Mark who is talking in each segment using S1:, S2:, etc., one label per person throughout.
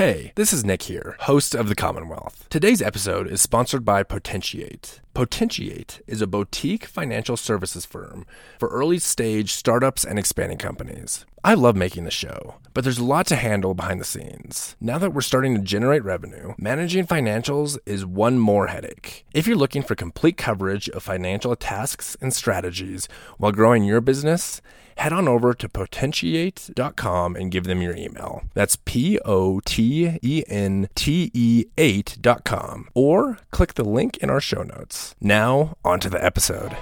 S1: Hey, this is Nick here, host of The Commonwealth. Today's episode is sponsored by Potentiate. Potentiate is a boutique financial services firm for early stage startups and expanding companies. I love making the show, but there's a lot to handle behind the scenes. Now that we're starting to generate revenue, managing financials is one more headache. If you're looking for complete coverage of financial tasks and strategies while growing your business, head on over to potentiate.com and give them your email. That's P O T E N T E 8.com. Or click the link in our show notes. Now, on to the episode.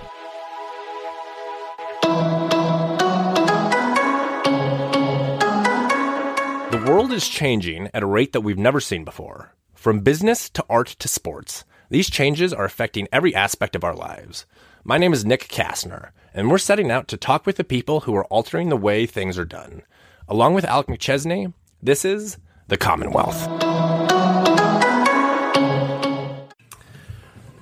S1: The world is changing at a rate that we've never seen before. From business to art to sports, these changes are affecting every aspect of our lives. My name is Nick Castner, and we're setting out to talk with the people who are altering the way things are done. Along with Alec McChesney, this is The Commonwealth.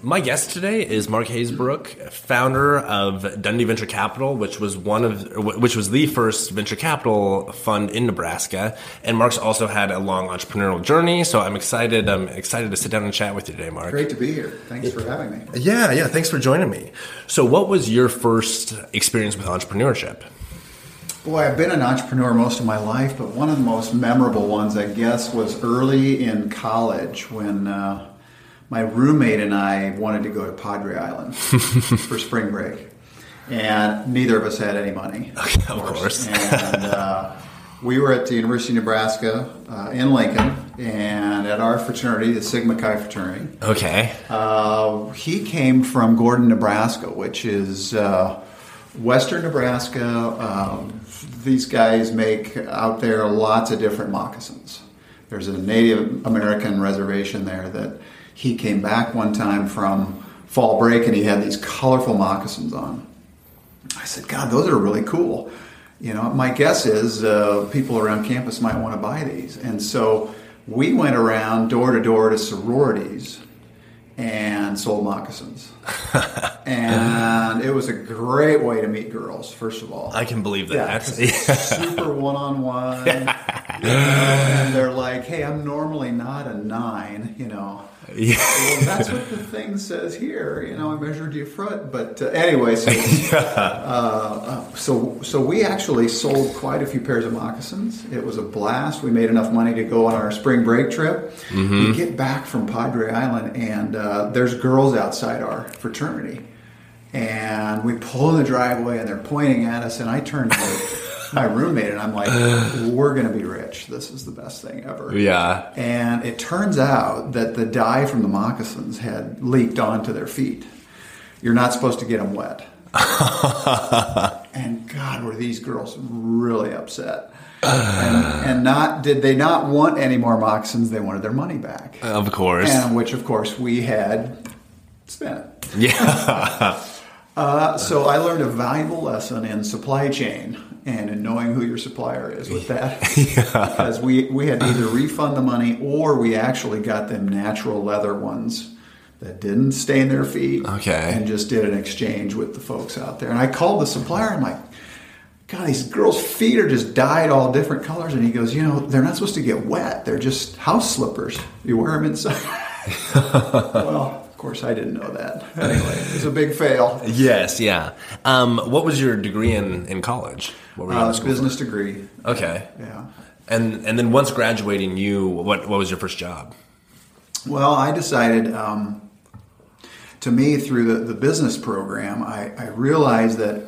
S1: My guest today is Mark Hasebroock, founder of Dundee Venture Capital, which was one of which was the first venture capital fund in Nebraska. And Mark's also had a long entrepreneurial journey, so I'm excited. I'm excited to sit down and chat with you today, Mark.
S2: Great to be here. Thanks for having me.
S1: Yeah, yeah. Thanks for joining me. So, what was your first experience with entrepreneurship?
S2: Boy, I've been an entrepreneur most of my life, but one of the most memorable ones, I guess, was early in college when. Uh, my roommate and I wanted to go to Padre Island for spring break, and neither of us had any money.
S1: Okay, of course.
S2: and uh, we were at the University of Nebraska uh, in Lincoln, and at our fraternity, the Sigma Chi fraternity.
S1: Okay.
S2: Uh, he came from Gordon, Nebraska, which is uh, western Nebraska. Um, these guys make out there lots of different moccasins. There's a Native American reservation there that he came back one time from fall break and he had these colorful moccasins on. I said, God, those are really cool. You know, my guess is uh, people around campus might want to buy these. And so we went around door to door to sororities and sold moccasins. and it was a great way to meet girls, first of all.
S1: I can believe that.
S2: Yeah, super one on one. And they're like, hey, I'm normally not a nine, you know. Yeah. Well, that's what the thing says here. You know, I measured your foot, but uh, anyway, so, yeah. uh, uh, so so we actually sold quite a few pairs of moccasins. It was a blast. We made enough money to go on our spring break trip. Mm-hmm. We get back from Padre Island, and uh, there's girls outside our fraternity, and we pull in the driveway, and they're pointing at us, and I turn to my roommate, and I'm like, we're going to be rich. This is the best thing ever.
S1: Yeah.
S2: And it turns out that the dye from the moccasins had leaked onto their feet. You're not supposed to get them wet. and God, were these girls really upset. and, and, not did they not want any more moccasins? They wanted their money back.
S1: Of course.
S2: And which, of course, we had spent.
S1: Yeah.
S2: uh, so I learned a valuable lesson in supply chain and in knowing who your supplier is with that. yeah. Because we, we had to either refund the money or we actually got them natural leather ones that didn't stain their feet.
S1: Okay.
S2: And just did an exchange with the folks out there. And I called the supplier. And I'm like, God, these girls' feet are just dyed all different colors. And he goes, You know, they're not supposed to get wet. They're just house slippers. You wear them inside. well, of course, I didn't know that. Anyway, it was a big fail.
S1: Yes, yeah. Um, what was your degree in, in college? What
S2: were you uh, business for? degree.
S1: Okay.
S2: Yeah.
S1: And and then once graduating, you what what was your first job?
S2: Well, I decided. Um, to me, through the, the business program, I, I realized that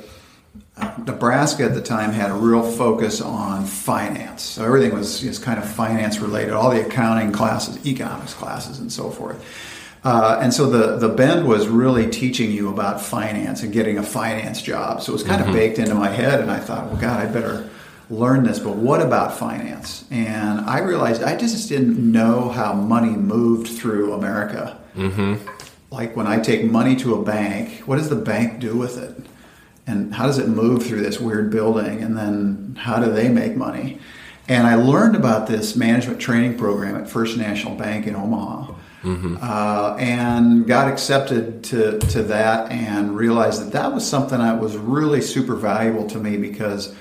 S2: uh, Nebraska at the time had a real focus on finance. So everything was just kind of finance related, all the accounting classes, economics classes, and so forth. Uh, and so the, the bend was really teaching you about finance and getting a finance job. So it was kind mm-hmm. of baked into my head, and I thought, well, God, I better learn this. But what about finance? And I realized I just didn't know how money moved through America.
S1: Mm-hmm.
S2: Like when I take money to a bank, what does the bank do with it? And how does it move through this weird building? And then how do they make money? And I learned about this management training program at First National Bank in Omaha Mm-hmm. Uh, and got accepted to, to that and realized that that was something that was really super valuable to me because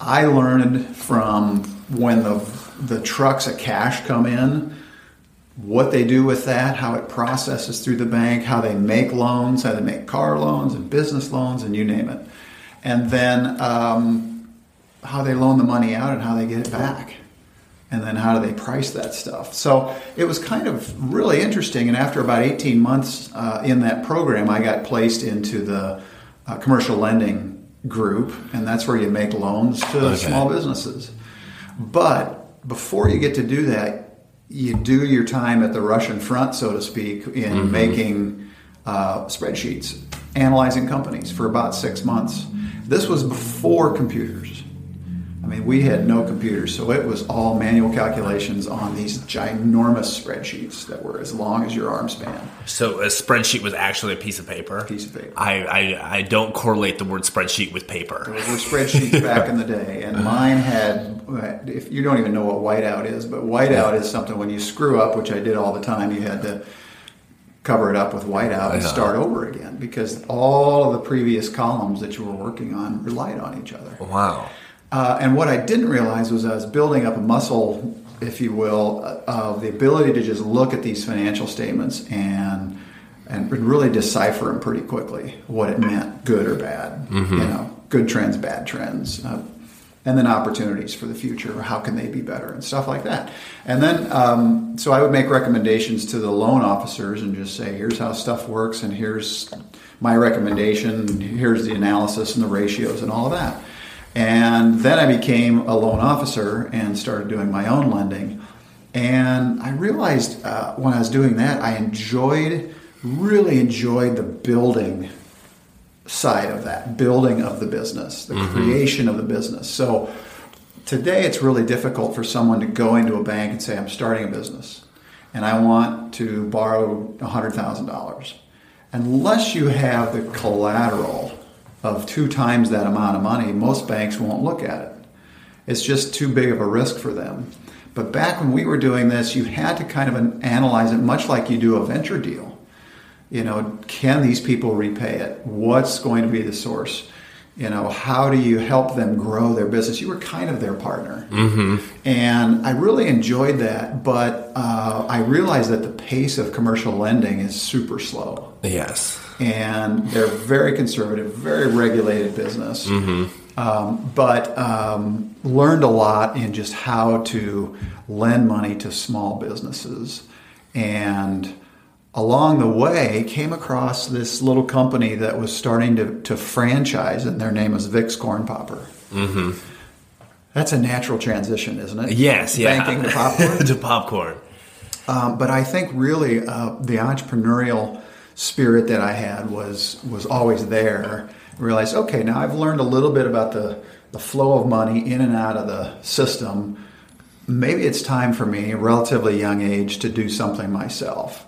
S2: I learned from when the the trucks of cash come in, what they do with that, how it processes through the bank, how they make loans, how they make car loans and business loans, and you name it, and then um, how they loan the money out and how they get it back and then how do they price that stuff? So it was kind of really interesting. And after about 18 months uh, in that program, I got placed into the uh, commercial lending group, and that's where you make loans to okay. small businesses. But before you get to do that, you do your time at the Russian front, so to speak, in mm-hmm. making uh, spreadsheets, analyzing companies for about six months. This was before computers. I mean, we had no computers, so it was all manual calculations on these ginormous spreadsheets that were as long as your arm span.
S1: So a spreadsheet was actually a piece of paper.
S2: Piece of paper.
S1: I, I, I don't correlate the word spreadsheet with paper.
S2: Those were spreadsheets back in the day, and mine had. If you don't even know what whiteout is, but whiteout is something when you screw up, which I did all the time. You had to cover it up with whiteout and start over again because all of the previous columns that you were working on relied on each other.
S1: Wow.
S2: Uh, and what I didn't realize was I was building up a muscle, if you will, of the ability to just look at these financial statements and and really decipher them pretty quickly what it meant, good or bad. Mm-hmm. You know, good trends, bad trends. Uh, and then opportunities for the future. How can they be better and stuff like that. And then, um, so I would make recommendations to the loan officers and just say, here's how stuff works, and here's my recommendation, here's the analysis and the ratios and all of that. And then I became a loan officer and started doing my own lending. And I realized uh, when I was doing that, I enjoyed, really enjoyed the building side of that, building of the business, the mm-hmm. creation of the business. So today it's really difficult for someone to go into a bank and say, I'm starting a business and I want to borrow $100,000. Unless you have the collateral of two times that amount of money, most banks won't look at it. It's just too big of a risk for them. But back when we were doing this, you had to kind of analyze it much like you do a venture deal. You know, can these people repay it? What's going to be the source? You know, how do you help them grow their business? You were kind of their partner. Mm-hmm. And I really enjoyed that, but uh, I realized that the pace of commercial lending is super slow.
S1: Yes
S2: and they're very conservative, very regulated business. Mm-hmm. Um, but um, learned a lot in just how to lend money to small businesses, and along the way came across this little company that was starting to, to franchise, and their name was Vic's Corn Popper. Mm-hmm. That's a natural transition, isn't it?
S1: Yes,
S2: yeah. Banking to popcorn.
S1: to popcorn.
S2: Um, but I think really uh, the entrepreneurial spirit that I had was was always there. I realized, okay, now I've learned a little bit about the the flow of money in and out of the system. Maybe it's time for me, relatively young age, to do something myself.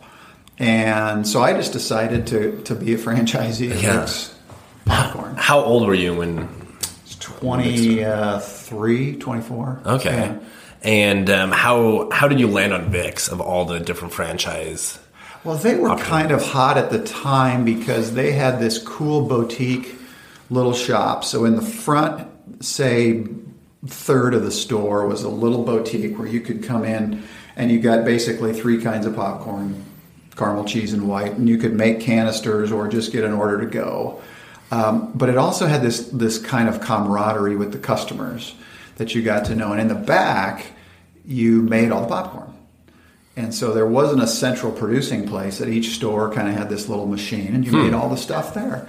S2: And so I just decided to to be a franchisee Yes. Popcorn.
S1: How old were you when?
S2: 23, 24.
S1: Okay. Yeah. And um, how how did you land on Vic's of all the different franchise
S2: well, they were kind of hot at the time because they had this cool boutique little shop. So in the front, say, third of the store was a little boutique where you could come in and you got basically three kinds of popcorn caramel cheese and white and you could make canisters or just get an order to go. Um, but it also had this this kind of camaraderie with the customers that you got to know. And in the back you made all the popcorn and so there wasn't a central producing place at each store kind of had this little machine and you hmm. made all the stuff there.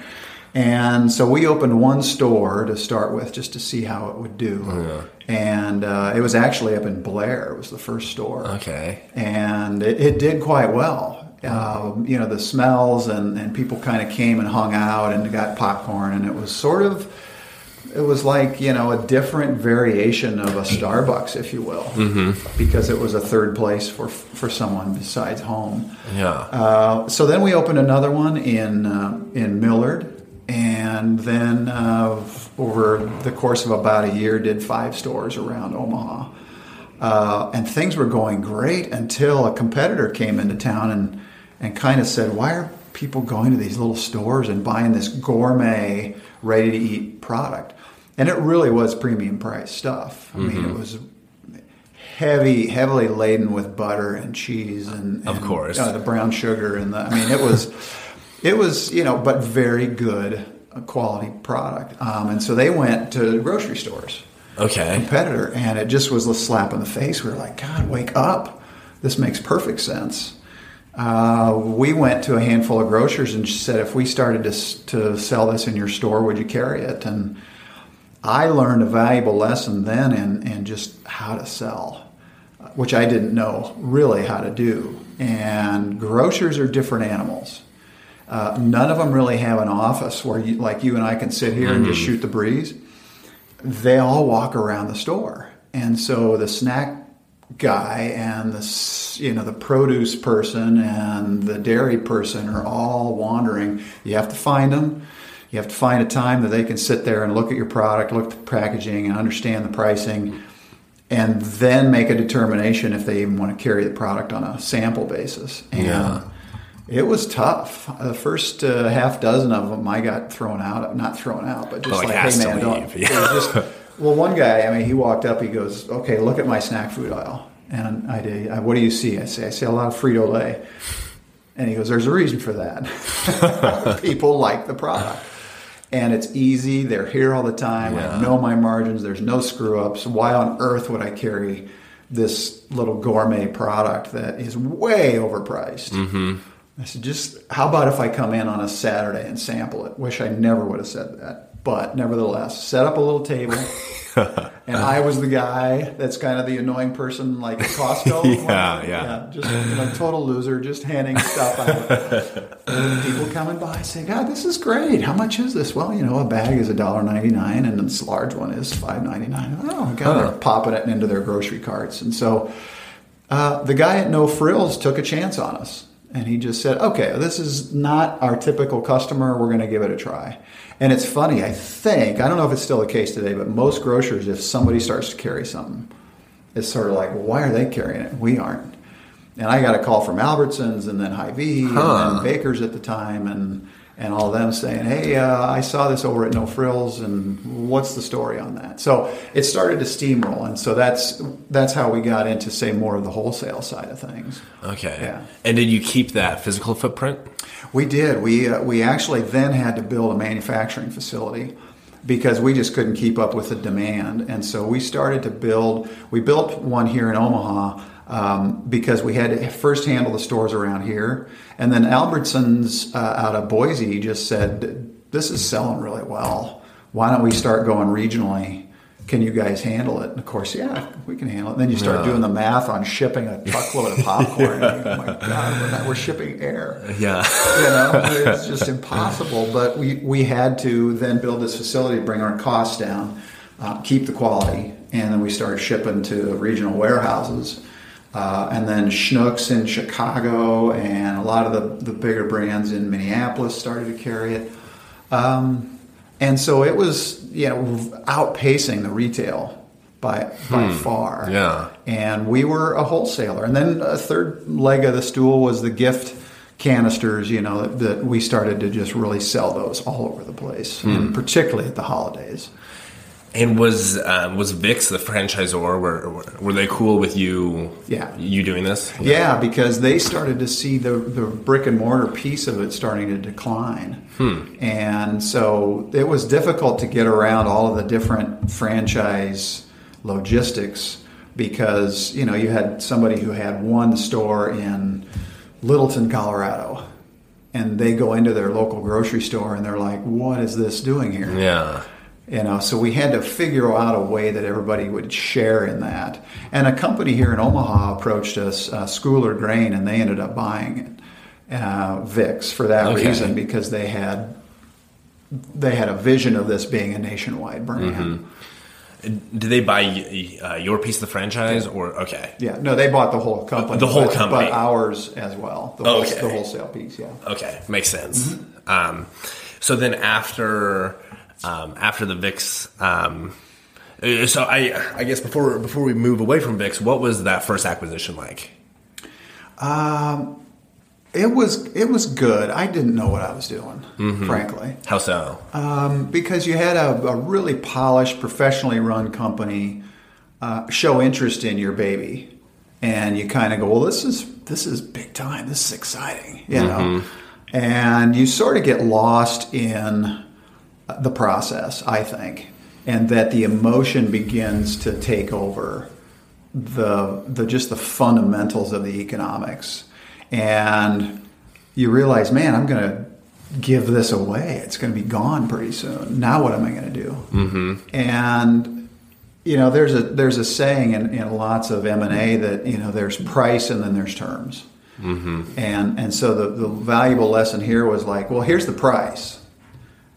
S2: And so we opened one store to start with just to see how it would do. Oh, yeah. and uh, it was actually up in blair it was the first store.
S1: Okay.
S2: And it, it did quite well. Um, you know the smells and, and people kind of came and hung out and got popcorn and it was sort of it was like you know a different variation of a Starbucks, if you will, mm-hmm. because it was a third place for for someone besides home.
S1: Yeah.
S2: Uh, so then we opened another one in uh, in Millard, and then uh, over the course of about a year, did five stores around Omaha, uh, and things were going great until a competitor came into town and and kind of said, "Why are people going to these little stores and buying this gourmet, ready to eat product?" And it really was premium price stuff. I mean, it was heavy, heavily laden with butter and cheese and,
S1: Of
S2: and,
S1: course.
S2: uh, the brown sugar and the. I mean, it was, it was you know, but very good quality product. Um, and so they went to grocery stores
S1: Okay.
S2: competitor, and it just was a slap in the face. We were like, God, wake up! This makes perfect sense. Uh, we went to a handful of grocers and said, if we started to, to sell this in your store, would you carry it? And I learned a valuable lesson then in, in just how to sell, which I didn't know really how to do. And grocers are different animals. Uh, none of them really have an office where, you, like you and I, can sit here and just shoot the breeze they all walk around the store. And so the snack guy and the you know the produce person and the dairy person are all wandering. You have to find them. You have to find a time that they can sit there and look at your product, look at the packaging, and understand the pricing, and then make a determination if they even want to carry the product on a sample basis. And
S1: Yeah.
S2: it was tough. The first uh, half dozen of them, I got thrown out. Not thrown out, but just
S1: Like,
S2: like, hey man, don't. was just, well, one guy, I mean, he walked up. He goes, "Okay, look at my snack food aisle." And I did. I, what do you see? I say, "I see a lot of Frito Lay." And he goes, "There's a reason for that. People like the product." And it's easy. They're here all the time.
S1: Yeah.
S2: I know my margins. There's no screw ups. Why on earth would I carry this little gourmet product that is way overpriced? Mm-hmm. I said, just how about if I come in on a Saturday and sample it? Wish I never would have said that. But nevertheless, set up a little table. and I was the guy that's kind of the annoying person like at Costco.
S1: Yeah, yeah.
S2: Just you know, total loser, just handing stuff out. And people coming by saying, God, this is great. How much is this? Well, you know, a bag is $1.99 and this large one is $5.99. Oh, God, they're popping it into their grocery carts. And so uh, the guy at No Frills took a chance on us. And he just said, okay, this is not our typical customer. We're going to give it a try. And it's funny, I think, I don't know if it's still the case today, but most grocers, if somebody starts to carry something, it's sort of like, why are they carrying it? We aren't. And I got a call from Albertsons and then Hy-Vee
S1: Huh.
S2: and then Baker's at the time and, and all of them saying, hey, uh, I saw this over at No Frills and what's the story on that? So it started to steamroll. And so that's, that's how we got into, say, more of the wholesale side of things.
S1: Okay.
S2: Yeah.
S1: And did you keep that physical footprint?
S2: We did. We uh, we actually then had to build a manufacturing facility because we just couldn't keep up with the demand, and so we started to build. We built one here in Omaha um, because we had to first handle the stores around here, and then Albertsons uh, out of Boise just said, "This is selling really well. Why don't we start going regionally?" Can you guys handle it? And of course, yeah, we can handle it. And then you start
S1: Yeah.
S2: doing the math on shipping a truckload of popcorn. go, oh my God, we're, not, we're shipping air
S1: Yeah.
S2: you know it's just impossible but we, we had to then build this facility bring our costs down uh, keep the quality and then we started shipping to regional warehouses uh, and then Schnucks in Chicago and a lot of the, the bigger brands in Minneapolis started to carry it um, and so it was you know outpacing the retail by by far
S1: Yeah.
S2: and we were a wholesaler. And then a third leg of the stool was the gift canisters, you know, that, that we started to just really sell those all over the place, and particularly at the holidays.
S1: And was um, was Vic's the franchisor? Were were they cool with you?
S2: Yeah.
S1: You doing this?
S2: Yeah, because they started to see the, the brick and mortar piece of it starting to decline. And so it was difficult to get around all of the different franchise logistics because, you know, you had somebody who had one store in Littleton, Colorado, and they go into their local grocery store and they're like, what is this doing here?
S1: Yeah.
S2: You know, so we had to figure out a way that everybody would share in that. And a company here in Omaha approached us, uh, Scoular Grain, and they ended up buying it, uh, Vic's, for that
S1: Okay.
S2: reason because they had they had a vision of this being a nationwide brand.
S1: Mm-hmm. Did they buy uh, your piece of the franchise or okay?
S2: Yeah, no, they bought the whole company,
S1: The whole
S2: but,
S1: company.
S2: but ours as well. The, whole,
S1: Okay.
S2: the wholesale piece, yeah.
S1: Okay, makes sense.
S2: Mm-hmm.
S1: Um, so then after um, after the Vic's, um, uh, so I I guess before before we move away from Vic's, what was that first acquisition like?
S2: Um, It was it was good. I didn't know what I was doing, frankly,
S1: How so?
S2: um, because you had a, a really polished, professionally run company uh, show interest in your baby, and you kind of go, "Well, this is this is big time. This is exciting," you know, and you sort of get lost in the process. I think, and that the emotion begins to take over the the just the fundamentals of the economics and you realize man i'm going to give this away it's going to be gone pretty soon now what am i going to do mm-hmm. and you know there's a there's a saying in, in lots of m&a that you know there's price and then there's terms mm-hmm. and and so the, the valuable lesson here was like well here's the price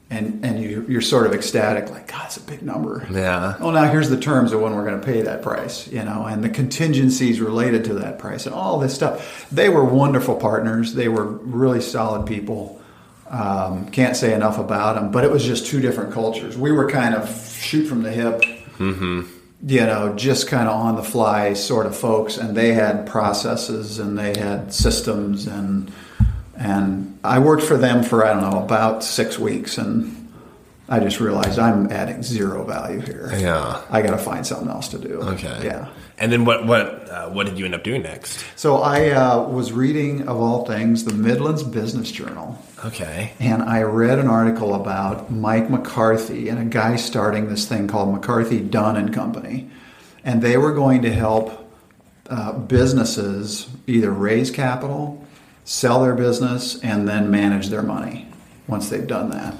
S2: and and you, you're sort of ecstatic, like God, it's a big number.
S1: Yeah.
S2: Oh, now here's the terms of when we're going to pay that price, you know, and the contingencies related to that price, and all this stuff. They were wonderful partners. They were really solid people. Um, can't say enough about them. But it was just two different cultures. We were kind of shoot from the hip. You know, just kind of on the fly sort of folks, and they had processes and they had systems and and I worked for them for, I don't know, about six weeks. And I just realized I'm adding zero value here.
S1: Yeah.
S2: I got to find something else to do.
S1: Okay.
S2: Yeah.
S1: And then what what uh, what did you end up doing next?
S2: So I uh, was reading, of all things, the Midlands Business Journal.
S1: Okay.
S2: And I read an article about Mike McCarthy and a guy starting this thing called McCarthy Dunn and Company. And they were going to help uh, businesses either raise capital, sell their business, and then manage their money once they've done that.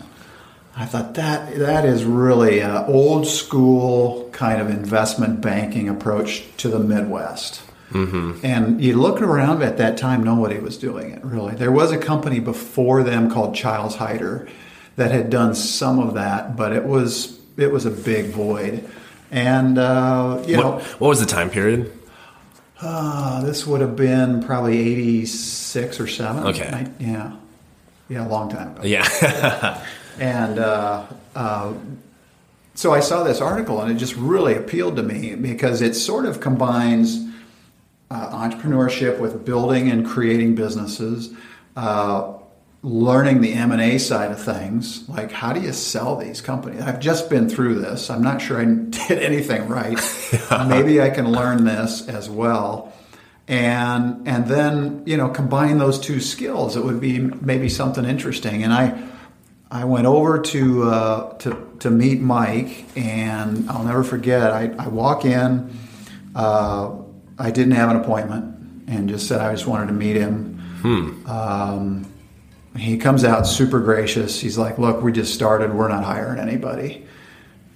S2: I thought that that is really an old school kind of investment banking approach to the Midwest. Mm-hmm. And you look around at that time, nobody was doing it really. There was a company before them called Childs Hyder that had done some of that, but it was it was a big void. And uh, you
S1: What,
S2: know,
S1: what was the time period?
S2: Uh, this would have been probably eighty six or seven.
S1: Okay.
S2: I- yeah, yeah, a long time ago.
S1: Yeah.
S2: And uh, uh, so I saw this article, and it just really appealed to me because it sort of combines uh, entrepreneurship with building and creating businesses, uh, learning the M and A side of things, like how do you sell these companies? I've just been through this. I'm not sure I did anything right. Maybe I can learn this as well. And and then you know combine those two skills, it would be maybe something interesting. And I I went over to uh, to to meet Mike, and I'll never forget. I, I walk in. Uh, I didn't have an appointment, and just said I just wanted to meet him. Um, he comes out super gracious. He's like, "Look, we just started. We're not hiring anybody."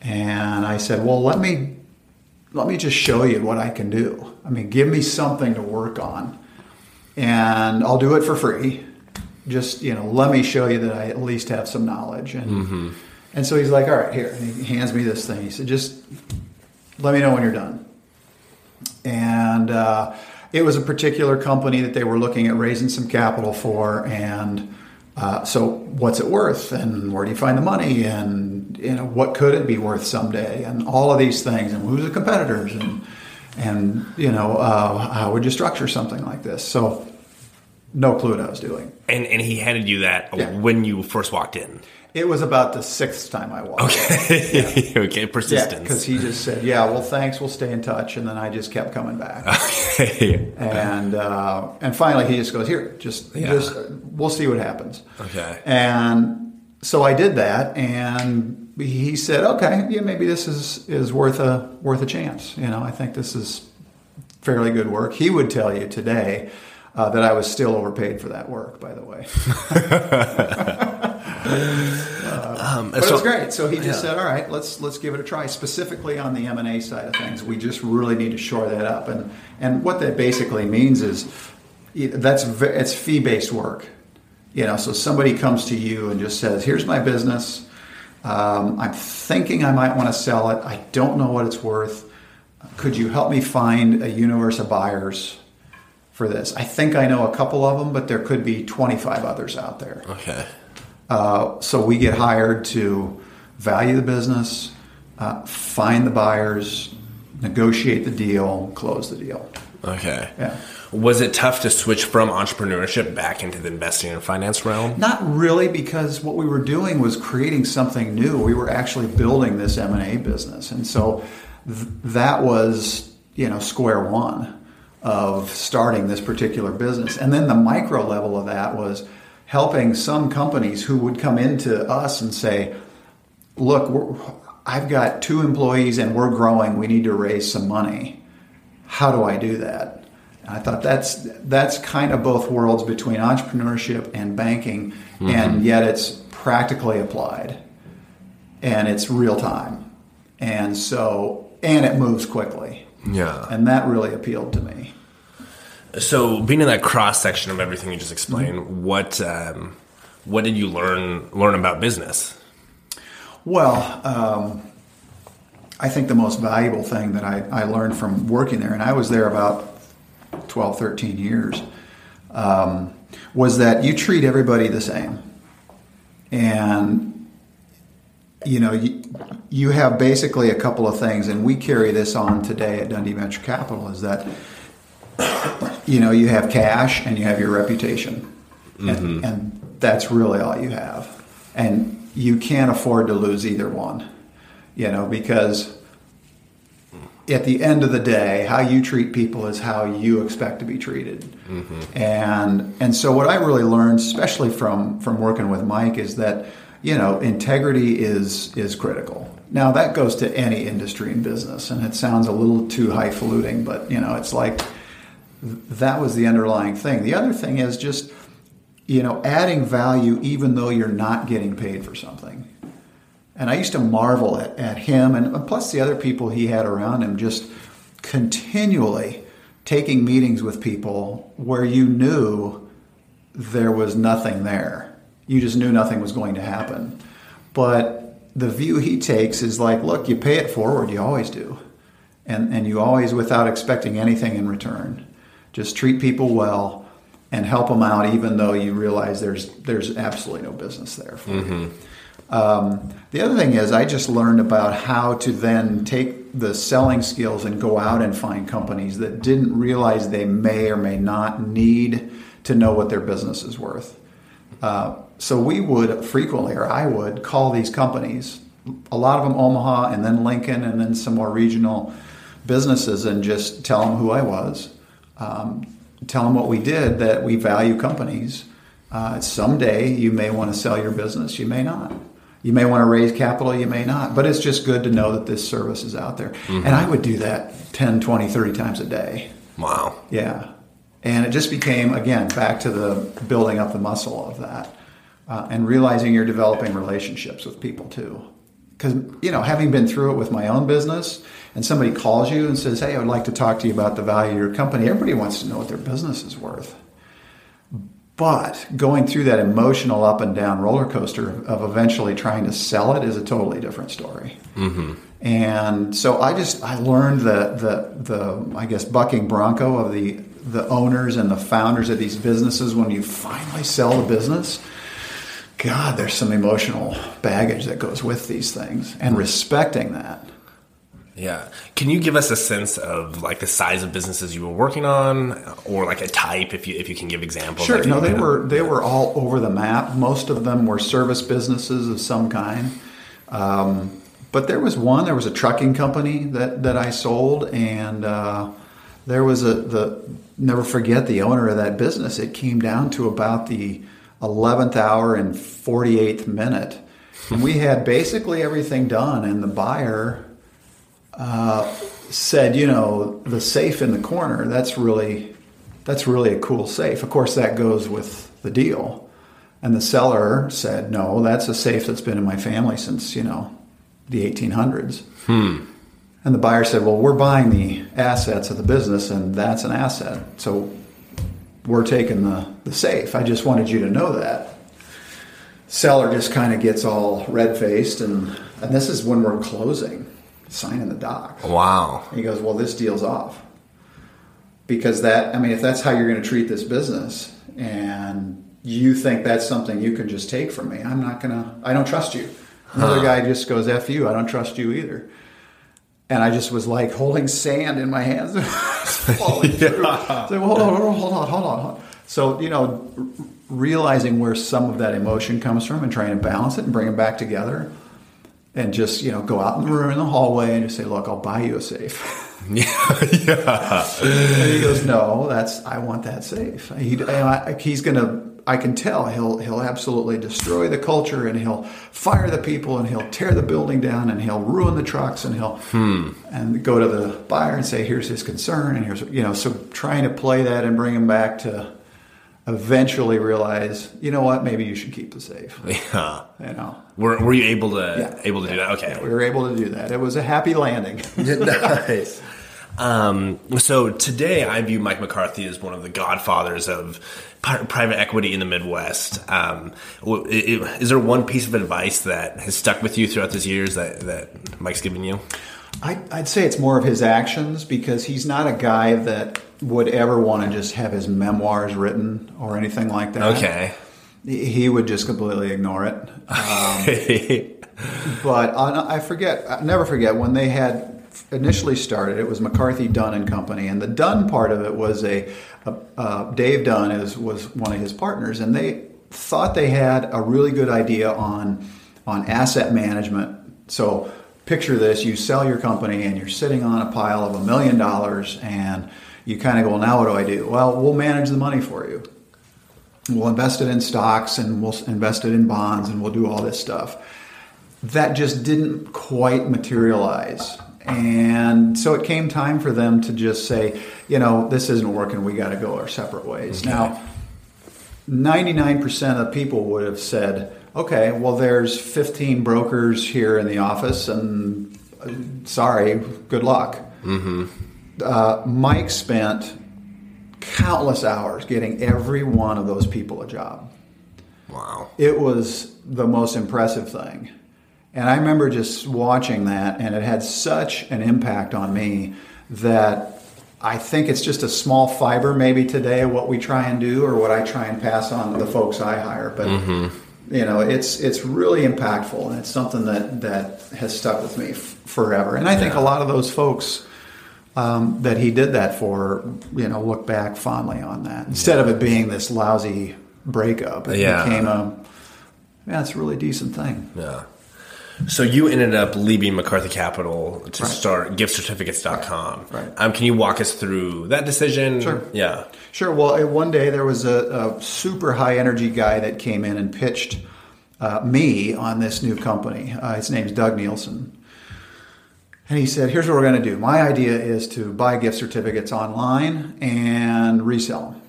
S2: And I said, "Well, let me let me just show you what I can do. I mean, give me something to work on, and I'll do it for free. Just you know, let me show you that I at least have some knowledge." And and so he's like, "All right, here." And he hands me this thing. He said, "Just let me know when you're done." And uh, it was a particular company that they were looking at raising some capital for, and uh, so what's it worth, and where do you find the money, and you know what could it be worth someday, and all of these things, and who's the competitors, and and you know uh, how would you structure something like this? So no clue what I was doing.
S1: and and he handed you that
S2: Yeah.
S1: when you first walked in.
S2: It was about the sixth time I walked.
S1: Okay. okay.
S2: Yeah,
S1: Persistence.
S2: because he just said, "Yeah, well, thanks. We'll stay in touch," and then I just kept coming back.
S1: okay.
S2: and uh, and finally he just goes here just
S1: Yeah.
S2: just we'll see what happens
S1: Okay.
S2: and so I did that and he said okay yeah maybe this is is worth a worth a chance you know I think this is fairly good work he would tell you today uh, that I was still overpaid for that work by the way
S1: Um,
S2: but
S1: so-
S2: it was great. So he just said, "All right, let's let's give it a try." Specifically on the M and A side of things, we just really need to shore that up. And and what that basically means is that's it's fee based work. You know, so somebody comes to you and just says, "Here's my business. Um, I'm thinking I might want to sell it. I don't know what it's worth. Could you help me find a universe of buyers?" For this, I think I know a couple of them, but there could be 25 others out there.
S1: Okay.
S2: Uh, so we get hired to value the business, uh, find the buyers, negotiate the deal, close the deal.
S1: Okay.
S2: Yeah.
S1: Was it tough to switch from entrepreneurship back into the investing and finance realm?
S2: Not really, because what we were doing was creating something new. We were actually building this M and A business, and so th- that was you know square one of starting this particular business. And then the micro level of that was helping some companies who would come into us and say, "Look, we're, I've got two employees and we're growing. We need to raise some money. How do I do that?" And I thought that's that's kind of both worlds between entrepreneurship and banking, mm-hmm. and yet it's practically applied, and it's real time, and so and it moves quickly.
S1: Yeah,
S2: and that really appealed to me.
S1: So, being in that cross section of everything you just explained, mm-hmm. what um, what did you learn learn about business?
S2: Well. Um, I think the most valuable thing that I, I learned from working there, and I was there about 12, 13 years, um, was that you treat everybody the same. And, you know, you, you have basically a couple of things, and we carry this on today at Dundee Venture Capital is that, you know, you have cash and you have your reputation. Mm-hmm. And, and that's really all you have. And you can't afford to lose either one, you know, because at the end of the day, how you treat people is how you expect to be treated. Mm-hmm. And and so what I really learned, especially from from working with Mike, is that you know integrity is is critical. Now that goes to any industry and business, and it sounds a little too highfalutin, but you know it's like that was the underlying thing. The other thing is just you know adding value even though you're not getting paid for something. And I used to marvel at, at him and plus the other people he had around him just continually taking meetings with people where you knew there was nothing there. You just knew nothing was going to happen. But the view he takes is like, look, you pay it forward, you always do. And, and you always, without expecting anything in return, just treat people well and help them out, even though you realize there's, there's absolutely no business there for mm-hmm. you. Um, the other thing is, I just learned about how to then take the selling skills and go out and find companies that didn't realize they may or may not need to know what their business is worth. Uh, so we would frequently, or I would, call these companies, a lot of them Omaha and then Lincoln and then some more regional businesses, and just tell them who I was, um, tell them what we did, that we value companies. Uh, someday you may want to sell your business, you may not. You may want to raise capital, you may not, but it's just good to know that this service is out there. Mm-hmm. And I would do that 10, 20, 30 times a day.
S1: Wow.
S2: Yeah. And it just became, again, back to the building up the muscle of that uh, and realizing you're developing relationships with people too. Because, you know, having been through it with my own business and somebody calls you and says, hey, I would like to talk to you about the value of your company, everybody wants to know what their business is worth. But going through that emotional up and down roller coaster of eventually trying to sell it is a totally different story. Mm-hmm. And so I just I learned the the the I guess bucking bronco of the the owners and the founders of these businesses when you finally sell the business. God, there's some emotional baggage that goes with these things, and respecting that.
S1: Yeah. Can you give us a sense of like the size of businesses you were working on or like a type if you if you can give examples?
S2: Sure. No, they were they were all over the map. Most of them were service businesses of some kind. Um, but there was one, there was a trucking company that, that I sold and uh, there was a the never forget the owner of that business. It came down to about the 11th hour and 48th minute. And we had basically everything done and the buyer uh, said, you know, the safe in the corner, that's really that's really a cool safe. Of course, that goes with the deal. And the seller said, no, that's a safe that's been in my family since, you know, the 1800s. Hmm. And the buyer said, well, we're buying the assets of the business, and that's an asset. So we're taking the, the safe. I just wanted you to know that. Seller just kind of gets all red faced, and, and this is when we're closing signing the docs.
S1: Wow.
S2: And he goes, well, this deal's off. Because that, I mean, if that's how you're going to treat this business and you think that's something you can just take from me, I'm not going to, I don't trust you. Another huh. guy just goes, F you, I don't trust you either. And I just was like holding sand in my hands, falling through. So hold on, hold on, hold on, hold on. So you know, r- realizing where some of that emotion comes from and trying to balance it and bring it back together, and just you know go out in the room in the hallway and just say, "Look, I'll buy you a safe."
S1: Yeah, yeah.
S2: And he goes, "No, that's I want that safe." He, I, he's gonna. I can tell he'll he'll absolutely destroy the culture and he'll fire the people and he'll tear the building down and he'll ruin the trucks and he'll hmm. and go to the buyer and say, "Here's his concern and here's you know." So trying to play that and bring him back to eventually realize, you know what, maybe you should keep the safe.
S1: yeah.
S2: You know,
S1: Were, were you able to
S2: Yeah.
S1: able to do that? Okay.
S2: we were able to do that. It was a happy landing.
S1: nice. Um, so today, I view Mike McCarthy as one of the godfathers of pri- private equity in the Midwest. Um, w- i- i- is there one piece of advice that has stuck with you throughout these years that, that Mike's given you?
S2: I, I'd say it's more of his actions because he's not a guy that would ever want to just have his memoirs written or anything like that.
S1: Okay.
S2: He would just completely ignore it. But I, I forget, I never forget when they had initially started. It was McCarthy Dunn and Company, and the Dunn part of it was a, a uh, Dave Dunn is was one of his partners, and they thought they had a really good idea on on asset management. So picture this: you sell your company, and you're sitting on a pile of a million dollars, and you kind of go, well, "Now what do I do?" Well, we'll manage the money for you we'll invest it in stocks and we'll invest it in bonds and we'll do all this stuff. That just didn't quite materialize. And so it came time for them to just say, you know, this isn't working. We got to go our separate ways. Now, 99% of people would have said, okay, well, there's 15 brokers here in the office, and uh, sorry, good luck. Uh, Mike spent countless hours getting every one of those people a job.
S1: Wow.
S2: It was the most impressive thing. And I remember just watching that, and it had such an impact on me that I think it's just a small fiber maybe today what we try and do or what I try and pass on to the folks I hire. But you know, it's it's really impactful, and it's something that that has stuck with me f- forever. And I think a lot of those folks um, that he did that for, you know, look back fondly on that instead of it being this lousy breakup. It
S1: Yeah.
S2: became a yeah, it's a really decent thing.
S1: Yeah. So you ended up leaving McCarthy Capital to
S2: Right.
S1: start giftcertificates.com.
S2: Right, right.
S1: Um, can you walk us through that decision?
S2: Sure.
S1: Yeah.
S2: Sure. Well, one day there was a, a super high energy guy that came in and pitched uh, me on this new company. Uh, his name's Doug Nielsen. And he said, Here's what we're going to do. My idea is to buy gift certificates online and resell them.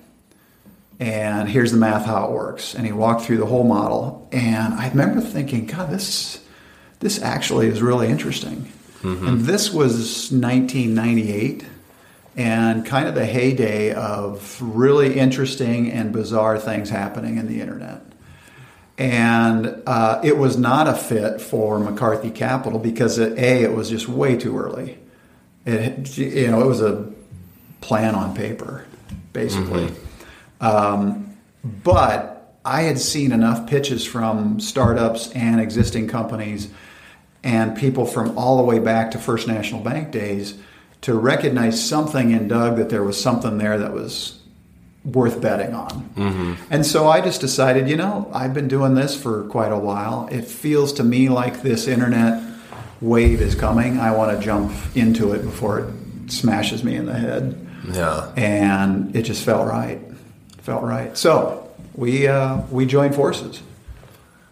S2: And here's the math how it works. And he walked through the whole model. And I remember thinking, God, this, this actually is really interesting. And this was 1998 and kind of the heyday of really interesting and bizarre things happening in the internet. And uh, it was not a fit for McCarthy Capital because it, a it was just way too early. It you know it was a plan on paper, basically. Um, but I had seen enough pitches from startups and existing companies and people from all the way back to First National Bank days to recognize something in Doug that there was something there that was worth betting on. And so I just decided, you know, I've been doing this for quite a while. It feels to me like this internet wave is coming. I want to jump into it before it smashes me in the head
S1: Yeah.
S2: and it just felt right. Felt right. So we uh, we joined forces,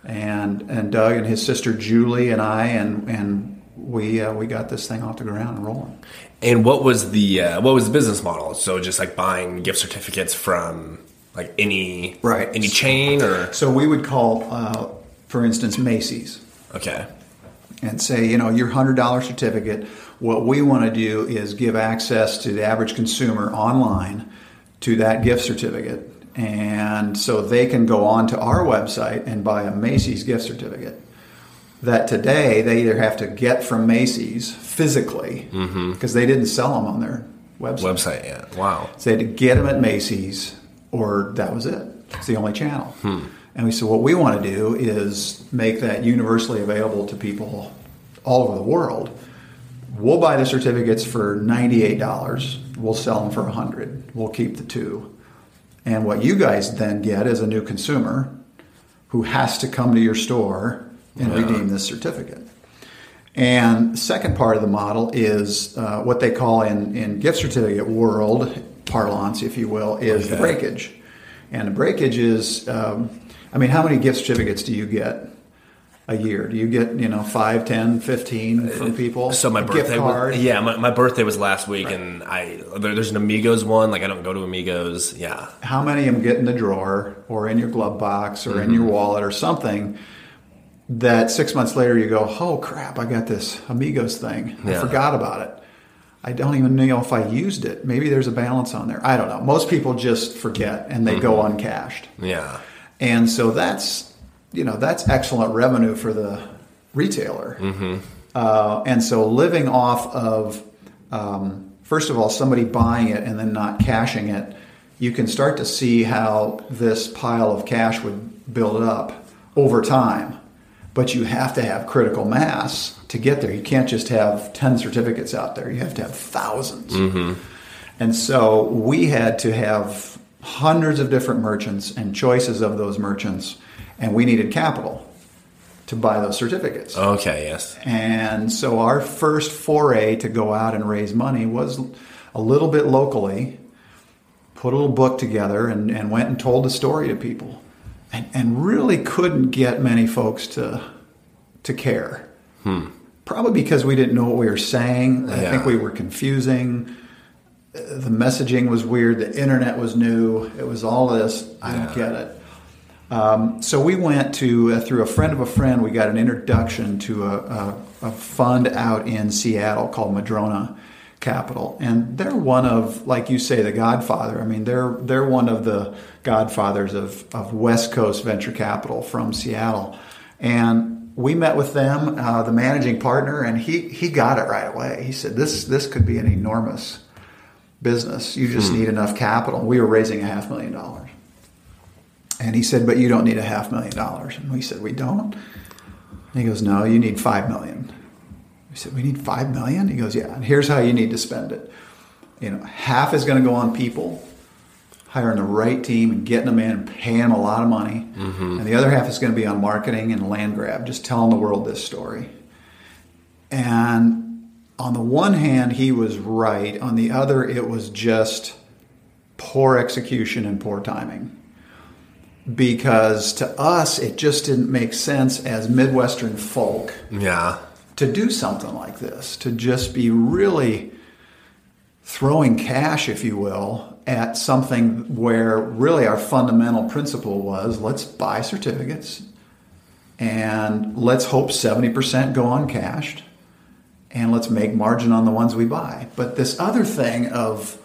S2: and and Doug and his sister Julie and I and and we uh, we got this thing off the ground and rolling.
S1: And what was the uh, what was the business model? So just like buying gift certificates from like any
S2: Right.
S1: any chain or
S2: So we would call, uh, for instance, Macy's.
S1: okay.
S2: and say, you know, your hundred dollar certificate. What we want to do is give access to the average consumer online to that gift certificate, and so they can go on to our website and buy a Macy's gift certificate. That today they either have to get from Macy's physically mm-hmm. because they didn't sell them on their website.
S1: Website, yeah. Wow.
S2: So they had to get them at Macy's, or that was it. It's the only channel. Hmm. And we said, what we want to do is make that universally available to people all over the world. We'll buy the certificates for $98. We'll sell them for 100 We'll keep the two. And what you guys then get is a new consumer who has to come to your store and
S1: Yeah.
S2: redeem this certificate. And the second part of the model is uh, what they call in, in gift certificate world parlance, if you will, is the breakage. And the breakage is, um, I mean, how many gift certificates do you get a year? Do you get, you know, 5, 10, 15 uh, from people?
S1: So my birthday, was, yeah, my, my birthday was last week, and I there, there's an Amigos one. Like I don't go to Amigos. Yeah,
S2: how many of them get in the drawer or in your glove box or in your mm-hmm. wallet or something that six months later you go, oh crap, I got this Amigos thing. I
S1: Yeah.
S2: forgot about it. I don't even know if I used it. Maybe there's a balance on there. I don't know. Most people just forget and they mm-hmm. go uncashed.
S1: yeah,
S2: And so that's, you know, that's excellent revenue for the retailer. Uh, and so living off of, um, first of all, somebody buying it and then not cashing it, you can start to see how this pile of cash would build up over time. But you have to have critical mass to get there. You can't just have 10 certificates out there. You have to have 1000s And so we had to have hundreds of different merchants and choices of those merchants, and we needed capital to buy those certificates.
S1: okay, yes,
S2: And so our first foray to go out and raise money was a little bit locally, put a little book together, and, and went and told the story to people. And, and really couldn't get many folks to, to care. Hmm. Probably because we didn't know what we were saying. I think we were confusing. The messaging was weird. The internet was new. It was all this. I don't get it. Um, so we went to uh, through a friend of a friend. We got an introduction to a, a, a fund out in Seattle called Madrona Capital, and they're one of, like you say, the Godfather. I mean, they're they're one of the godfathers of of West Coast venture capital from Seattle, and we met with them, uh, the managing partner, and he he got it right away. He said this this could be an enormous business. You just need enough capital. We were raising a half million dollars. And he said, But you don't need a half million dollars. And we said, We don't? And he goes, No, you need five million. We said, We need five million? He goes, Yeah, and here's how you need to spend it. You know, half is going to go on people, hiring the right team and getting them in and paying them a lot of money. Mm-hmm. And the other half is going to be on marketing and land grab, just telling the world this story. And on the one hand, he was right. On the other, it was just poor execution and poor timing because to us it just didn't make sense as midwestern folk
S1: yeah,
S2: to do something like this to just be really throwing cash if you will at something where really our fundamental principle was let's buy certificates and let's hope 70% go uncashed and let's make margin on the ones we buy. But this other thing of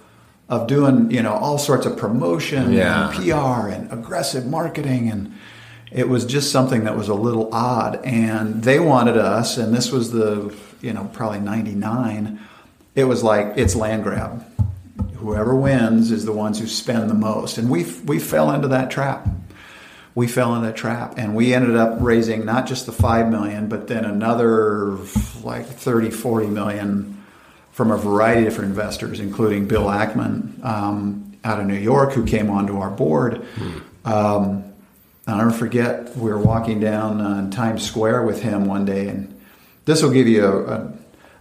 S2: of doing you know all sorts of promotion
S1: Yeah.
S2: and PR and aggressive marketing and it was just something that was a little odd. And they wanted us and this was the you know probably 99 it was like it's land grab. Whoever wins is the ones who spend the most. And we we fell into that trap. We fell into that trap and we ended up raising not just the 5 million but then another like 30 40 million from a variety of different investors including bill ackman um, out of new york who came onto our board um, I'll never forget, we were walking down uh, Times Square with him one day, and this will give you a, a,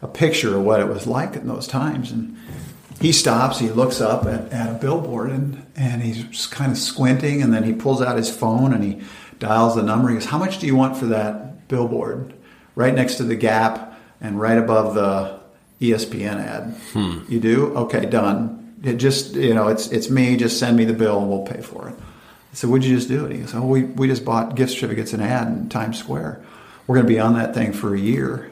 S2: a picture of what it was like in those times. And he stops, he looks up at, at a billboard, and, and he's kind of squinting, and then he pulls out his phone and he dials the number. He goes, How much do you want for that billboard? Right next to the Gap and right above the ESPN ad. You do? Okay, done. It just, you know, it's, it's me, just send me the bill and we'll pay for it. I said, What'd you just do? And he goes, Oh, we, we just bought gift certificates and ad in Times Square. We're going to be on that thing for a year.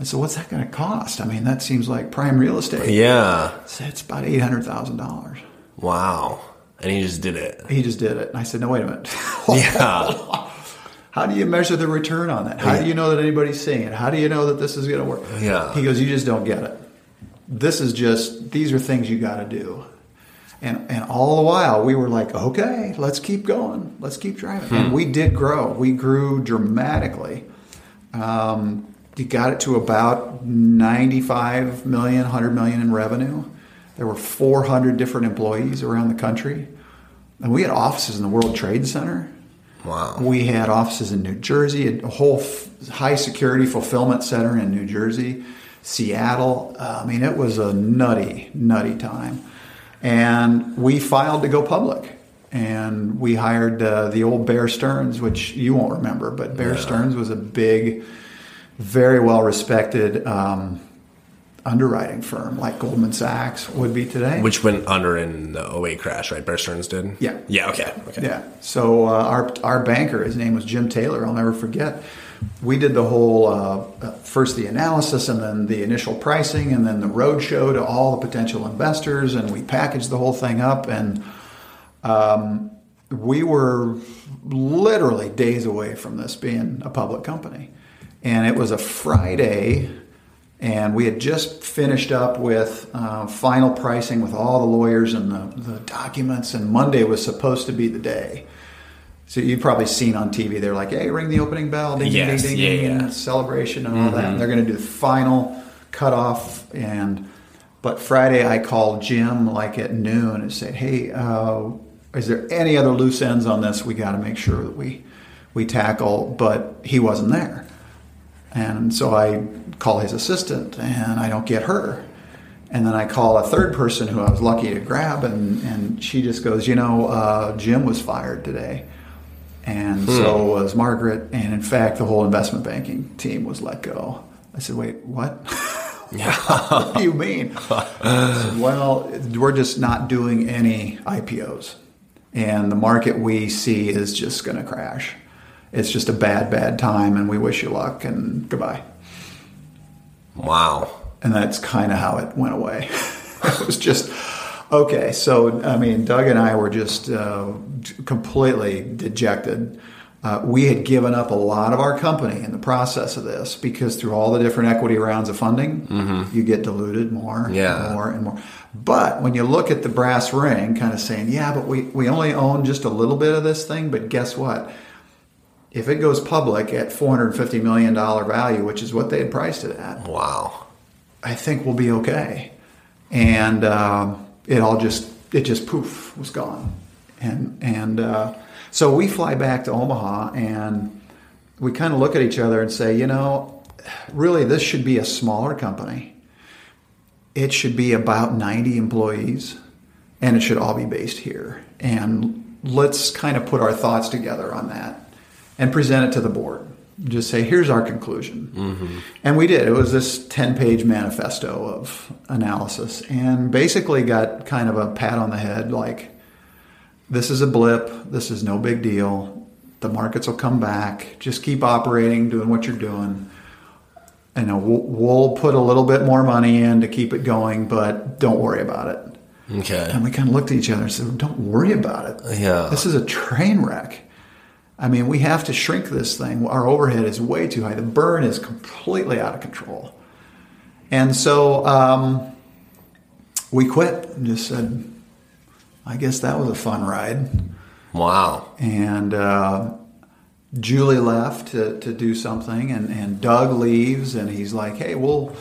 S2: I said, What's that going to cost? I mean, that seems like prime real estate.
S1: yeah,
S2: I said, It's about $800,000.
S1: wow, and he just did it.
S2: He just did it. And I said, No, wait a minute.
S1: Yeah,
S2: How do you measure the return on that? How do you know that anybody's seeing it? How do you know that this is going to work?
S1: Yeah.
S2: He goes, You just don't get it. This is just, these are things you got to do. And, and all the while, we were like, okay, let's keep going. Let's keep driving. And we did grow. We grew dramatically. Um, you got it to about 95 million, 100 million in revenue. There were 400 different employees around the country. And we had offices in the World Trade Center.
S1: Wow.
S2: We had offices in New Jersey, a whole f- high security fulfillment center in New Jersey, Seattle. Uh, I mean, it was a nutty, nutty time. And we filed to go public. And we hired uh, the old Bear Stearns, which you won't remember, but Bear
S1: Yeah.
S2: Stearns was a big, very well respected um, underwriting firm like Goldman Sachs would be today.
S1: Which went under in the 08 crash, right? Bear Stearns did?
S2: Yeah.
S1: Yeah, okay. okay.
S2: Yeah. So uh, our our banker, his name was Jim Taylor. I'll never forget. We did the whole uh, uh, first the analysis, and then the initial pricing, and then the roadshow to all the potential investors, and we packaged the whole thing up, and um, we were literally days away from this being a public company, and it was a Friday. And we had just finished up with uh, final pricing with all the lawyers and the, the documents, and Monday was supposed to be the day. So you've probably seen on TV, they're like, hey, ring the opening bell, ding,
S1: Yes,
S2: ding, ding,
S1: yeah,
S2: ding,
S1: yeah.
S2: and celebration and all that. And they're going to do the final cutoff. And but Friday, I called Jim like at noon and said, hey, uh, is there any other loose ends on this? We got to make sure that we we tackle. But he wasn't there. And so I call his assistant and I don't get her. And then I call a third person who I was lucky to grab, and, and she just goes, You know, uh, Jim was fired today. And so was Margaret. And in fact, the whole investment banking team was let go. I said, Wait, what? what do you mean? Said, well, we're just not doing any IPOs. And the market we see is just going to crash. It's just a bad, bad time, and we wish you luck and goodbye.
S1: Wow.
S2: And that's kind of how it went away. it was just okay. So, I mean, Doug and I were just uh, completely dejected. Uh, we had given up a lot of our company in the process of this because through all the different equity rounds of funding, you get diluted more
S1: Yeah.
S2: and more and more. But when you look at the brass ring, kind of saying, yeah, but we, we only own just a little bit of this thing, but guess what? If it goes public at $450 million value, which is what they had priced it at,
S1: Wow.
S2: I think we'll be okay. And um, it all just it just poof was gone. And and uh, so we fly back to Omaha and we kind of look at each other and say, you know, really this should be a smaller company. It should be about 90 employees and it should all be based here. And let's kind of put our thoughts together on that and present it to the board. Just say, here's our conclusion. Mm-hmm. And we did. It was this 10 page manifesto of analysis and basically got kind of a pat on the head like, this is a blip. This is no big deal. The markets will come back. Just keep operating, doing what you're doing. And we'll, we'll put a little bit more money in to keep it going, but don't worry about it.
S1: Okay.
S2: And we kind of looked at each other and said, "Don't worry about it.
S1: Yeah.
S2: this is a train wreck. I mean, we have to shrink this thing. Our overhead is way too high. The burn is completely out of control." And so um, we quit and just said, "I guess that was a fun ride."
S1: Wow.
S2: And uh, Julie left to, to do something, and, and Doug leaves, and he's like, "Hey, we'll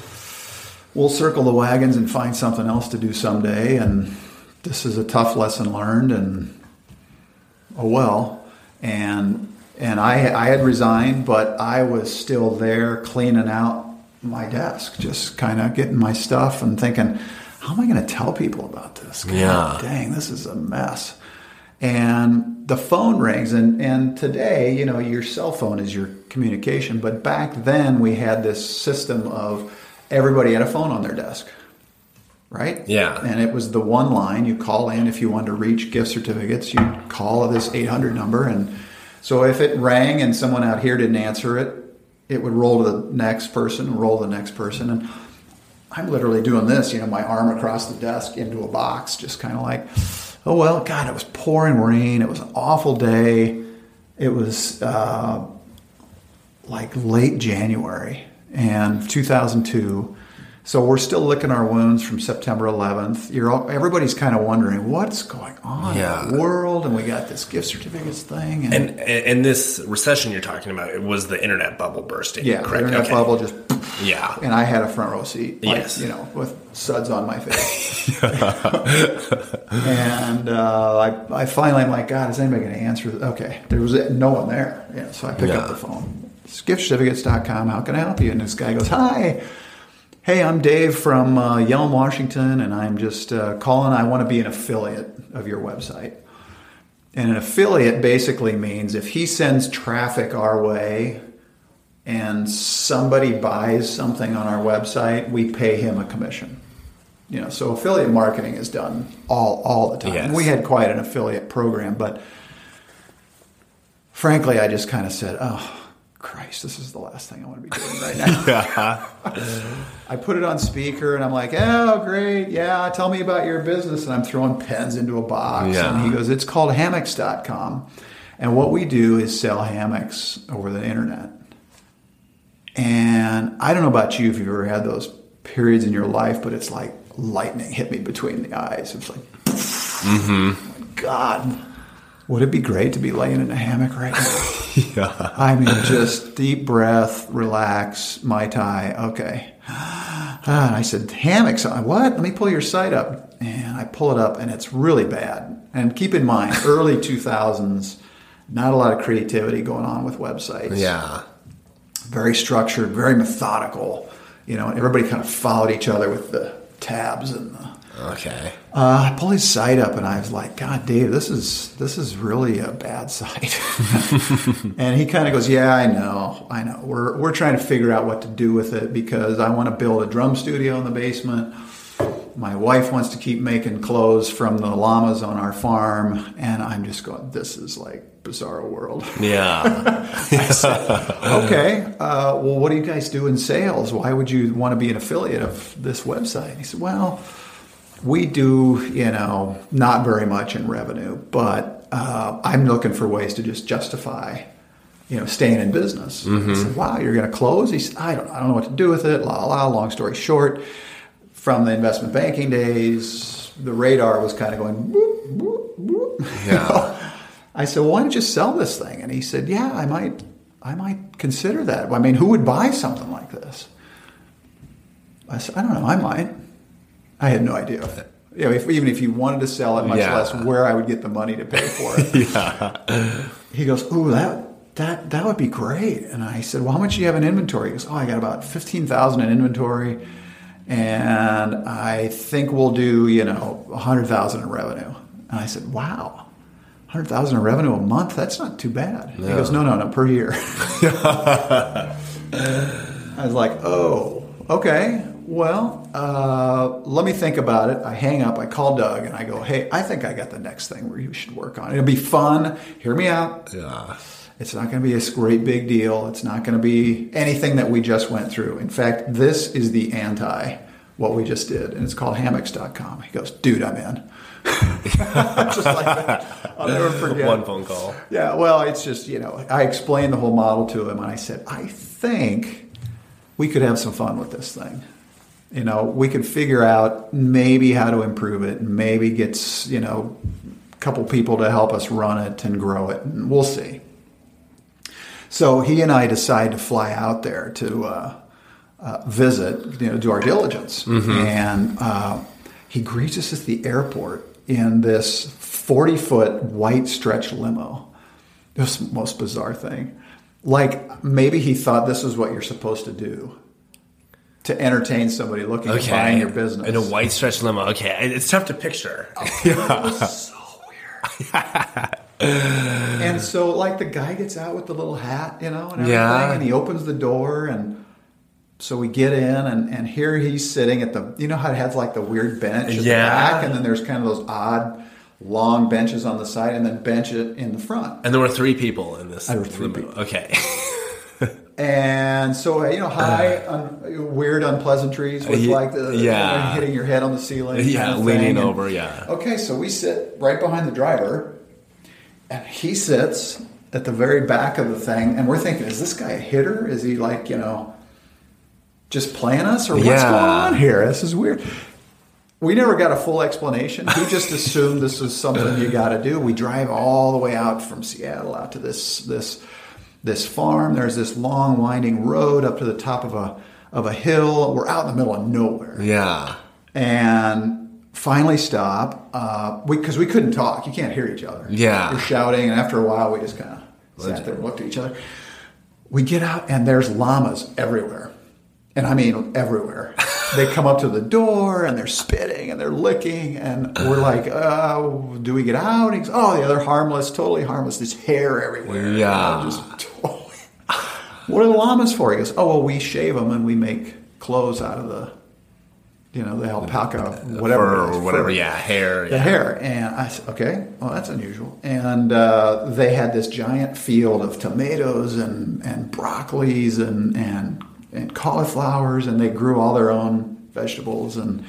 S2: we'll circle the wagons and find something else to do someday." And this is a tough lesson learned, and oh well. And and I I had resigned, but I was still there cleaning out my desk, just kind of getting my stuff and thinking, how am I going to tell people about this? God
S1: Yeah.
S2: dang, this is a mess. And the phone rings, and, and today, you know, your cell phone is your communication, but back then we had this system of everybody had a phone on their desk, right?
S1: Yeah.
S2: And it was the one line you call in if you wanted to reach gift certificates, you'd call this 800 number. And so if it rang and someone out here didn't answer it, it would roll to the next person, and roll to the next person. And I'm literally doing this, you know, my arm across the desk into a box, just kind of like, oh, well, God, it was pouring rain. It was an awful day. It was uh, like late January and 2002. So we're still licking our wounds from September 11th. You're all, everybody's kind of wondering what's going on
S1: Yeah.
S2: in the world, and we got this gift certificates thing, and,
S1: And and this recession you're talking about it was the internet bubble bursting.
S2: yeah,
S1: correct.
S2: the internet
S1: Okay.
S2: bubble just,
S1: Yeah.
S2: and I had a front row seat, like,
S1: Yes.
S2: you know, with suds on my face. and uh, I, I finally, I'm like, God, is anybody going to answer? Okay, there was no one there. Yeah, so I pick
S1: Yeah.
S2: up the phone. It's giftcertificates.com. How can I help you? And this guy goes, Hi. Hey, I'm Dave from uh, Yelm, Washington, and I'm just uh, calling. I want to be an affiliate of your website. And an affiliate basically means if he sends traffic our way and somebody buys something on our website, we pay him a commission. You know, so affiliate marketing is done all all the time.
S1: Yes.
S2: We had quite an affiliate program, but frankly, I just kind of said, "Oh, Christ, this is the last thing I want to be doing right now." I put it on speaker and I'm like, oh, great. Yeah, tell me about your business. And I'm throwing pens into a box.
S1: Yeah.
S2: And he goes, it's called hammocks.com. And what we do is sell hammocks over the internet. And I don't know about you if you've ever had those periods in your life, but it's like lightning hit me between the eyes. It's like, mm-hmm. God, would it be great to be laying in a hammock right now? Yeah. I mean, just deep breath, relax, Mai Tai. Okay. Ah, and I said, hammocks. I- What? Let me pull your site up. And I pull it up, and it's really bad. And keep in mind, early 2000s, not a lot of creativity going on with websites.
S1: Yeah.
S2: Very structured, very methodical. You know, everybody kind of followed each other with the tabs and the.
S1: Okay.
S2: Uh, I pulled his site up and I was like, God, Dave, this is this is really a bad site. and he kind of goes, Yeah, I know, I know. We're we're trying to figure out what to do with it because I want to build a drum studio in the basement. My wife wants to keep making clothes from the llamas on our farm, and I'm just going, This is like bizarre world.
S1: Yeah.
S2: okay, uh, well, what do you guys do in sales? Why would you want to be an affiliate of this website? He said, well, we do, you know, not very much in revenue, but uh, I'm looking for ways to just justify, you know, staying in business. I said, wow, you're going to close? He said, I don't, I don't know what to do with it. La la. Long story short, from the investment banking days, the radar was kind of going. Boop, boop, boop.
S1: Yeah.
S2: I said, well, why don't you sell this thing? And he said, yeah, I might, I might consider that. I mean, who would buy something like this? I said, I don't know, I might. I had no idea. You know, if, even if you wanted to sell it, much
S1: Yeah.
S2: less where I would get the money to pay for it.
S1: yeah.
S2: He goes, "Ooh, that that that would be great." And I said, "Well, how much do you have in inventory?" He goes, "Oh, I got about fifteen thousand in inventory, and I think we'll do you know a hundred thousand in revenue." And I said, "Wow." Hundred thousand in revenue a month? That's not too bad. He goes, no, no, no, per year. I was like, oh, okay. Well, uh, let me think about it. I hang up. I call Doug and I go, hey, I think I got the next thing where you should work on. It'll be fun. Hear me out.
S1: Yeah.
S2: It's not going to be a great big deal. It's not going to be anything that we just went through. In fact, this is the anti what we just did, and it's called hammocks.com. He goes, dude, I'm in. just like that. I'll never forget.
S1: One phone call.
S2: Yeah, well, it's just, you know, I explained the whole model to him and I said, I think we could have some fun with this thing. You know, we could figure out maybe how to improve it, maybe get, you know, a couple people to help us run it and grow it, and we'll see. So he and I decide to fly out there to uh, uh, visit, you know, do our diligence. And uh, he greets us at the airport in this 40 foot white stretch limo. Was most bizarre thing. Like maybe he thought this is what you're supposed to do to entertain somebody looking
S1: Okay.
S2: at buying your business.
S1: In a white stretch limo. Okay. It's tough to picture.
S2: Oh, it was so weird. and so, like, the guy gets out with the little hat, you know, and everything,
S1: Yeah.
S2: and he opens the door, and so we get in, and, and here he's sitting at the, you know how it has like the weird bench at
S1: Yeah.
S2: the back, and then there's kind of those odd long benches on the side, and then bench it in the front.
S1: And there were three people in this.
S2: There were three
S1: limo.
S2: people.
S1: Okay.
S2: And so, uh, you know, high, un, weird unpleasantries with
S1: Ye-
S2: like the
S1: yeah.
S2: hitting your head on the ceiling.
S1: yeah.
S2: kind of
S1: leaning
S2: thing, and-
S1: over. Yeah.
S2: Okay, so we sit right behind the driver, and he sits at the very back of the thing, and we're thinking, is this guy a hitter? Is he like, you know, just playing us or what's
S1: Yeah.
S2: going on here? This is weird. We never got a full explanation. He just assumed this was something you got to do. We drive all the way out from Seattle out to this this this farm. There's this long winding road up to the top of a of a hill. We're out in the middle of nowhere
S1: Yeah.
S2: and finally stop We because we, 'cause we couldn't talk. You can't hear each other.
S1: Yeah.
S2: We're shouting, and after a while, we just kind of sat there and looked at each other. We get out, and there's llamas everywhere. And I mean, everywhere. they come up to the door and they're spitting and they're licking, and we're like, uh, "Do we get out?" He goes, "Oh, yeah, they're harmless, totally harmless. There's hair everywhere."
S1: Yeah.
S2: Just totally. What are the llamas for? He goes, "Oh, well, we shave them and we make clothes out of the, you know, the alpaca, whatever,
S1: Fur
S2: it is,
S1: or whatever.
S2: fur."
S1: Yeah. Hair.
S2: the
S1: yeah.
S2: hair. And I said, okay, well, that's unusual. And uh, they had this giant field of tomatoes and, and broccolis and, and, and cauliflowers, and they grew all their own vegetables and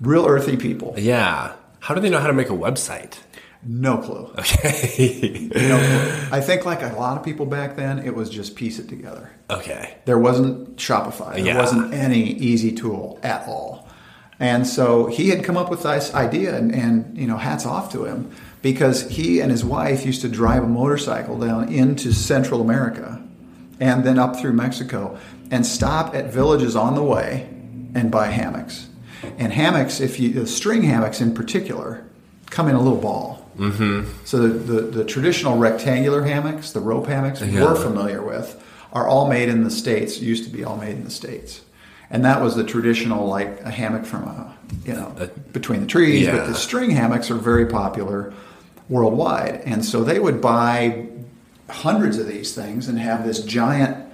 S2: real earthy people.
S1: Yeah. How do they know how to make a website?
S2: No clue.
S1: Okay.
S2: No clue. I think, like a lot of people back then, it was just piece it together.
S1: okay.
S2: There wasn't Shopify. There
S1: Yeah.
S2: wasn't any easy tool at all. And so he had come up with this idea, and, and you know, hats off to him because he and his wife used to drive a motorcycle down into Central America and then up through Mexico and stop at villages on the way and buy hammocks. And hammocks, if you the string hammocks in particular, come in a little ball. Mm-hmm. So the, the, the traditional rectangular hammocks, the rope hammocks
S1: Yeah.
S2: we're familiar with, are all made in the states. Used to be all made in the states, and that was the traditional like a hammock from a you know between the trees.
S1: yeah.
S2: But the string hammocks are very popular worldwide, and so they would buy hundreds of these things and have this giant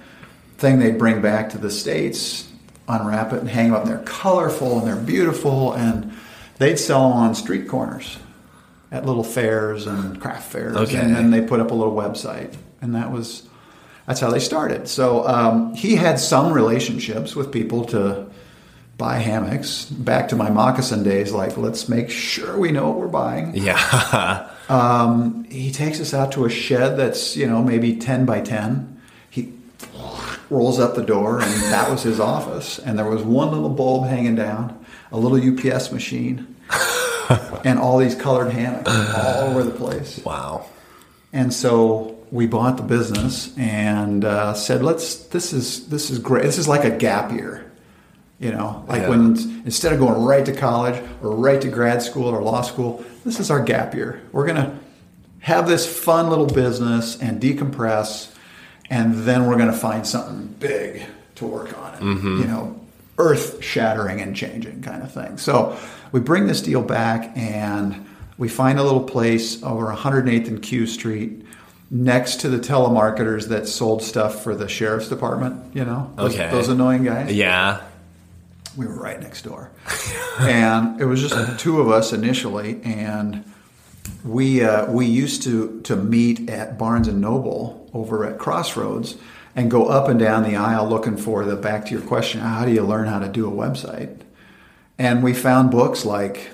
S2: thing they'd bring back to the states, unwrap it and hang them up. And they're colorful and they're beautiful, and they'd sell them on street corners at little fairs and craft fairs,
S1: Okay.
S2: and then they put up a little website, and that was that's how they started. So um, he had some relationships with people to buy hammocks. Back to my moccasin days, like let's make sure we know what we're buying.
S1: Yeah.
S2: Um, he takes us out to a shed that's you know maybe ten by ten. He rolls up the door, and that was his office. And there was one little bulb hanging down, a little UPS machine, and all these colored hammocks all over the place.
S1: wow.
S2: And so we bought the business and uh, said, "Let's. This is this is great. This is like a gap year." You know, like
S1: Yeah.
S2: when instead of going right to college or right to grad school or law school, this is our gap year. We're going to have this fun little business and decompress, and then we're going to find something big to work on.
S1: Mm-hmm.
S2: You know, earth shattering and changing kind of thing. So we bring this deal back and we find a little place over 108th and Q Street next to the telemarketers that sold stuff for the sheriff's department, you know, those,
S1: Okay.
S2: those annoying guys
S1: Yeah.
S2: we were right next door. and it was just two of us initially, and we uh, we used to to meet at Barnes and Noble over at Crossroads and go up and down the aisle looking for the back to your question, how do you learn how to do a website? And we found books like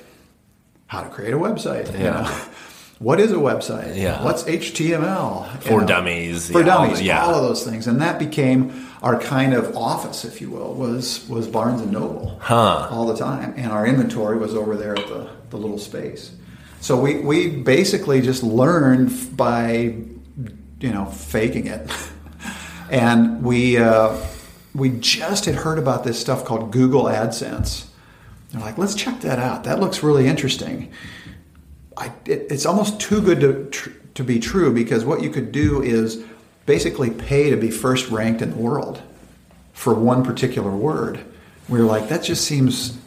S2: how to create a website. you
S1: Yeah.
S2: know. What is a website?
S1: Yeah.
S2: What's HTML? You
S1: For dummies,
S2: For
S1: yeah,
S2: dummies.
S1: the- yeah.
S2: All of those things. And that became our kind of office, if you will, was was Barnes and Noble
S1: Huh.
S2: all the time. And our inventory was over there at the, the little space. So we, we basically just learned by, you know, faking it. and we, uh, we just had heard about this stuff called Google AdSense. They're like, let's check that out. That looks really interesting. I, it, it's almost too good to, tr- to be true because what you could do is basically pay to be first ranked in the world for one particular word. We were like, that just seems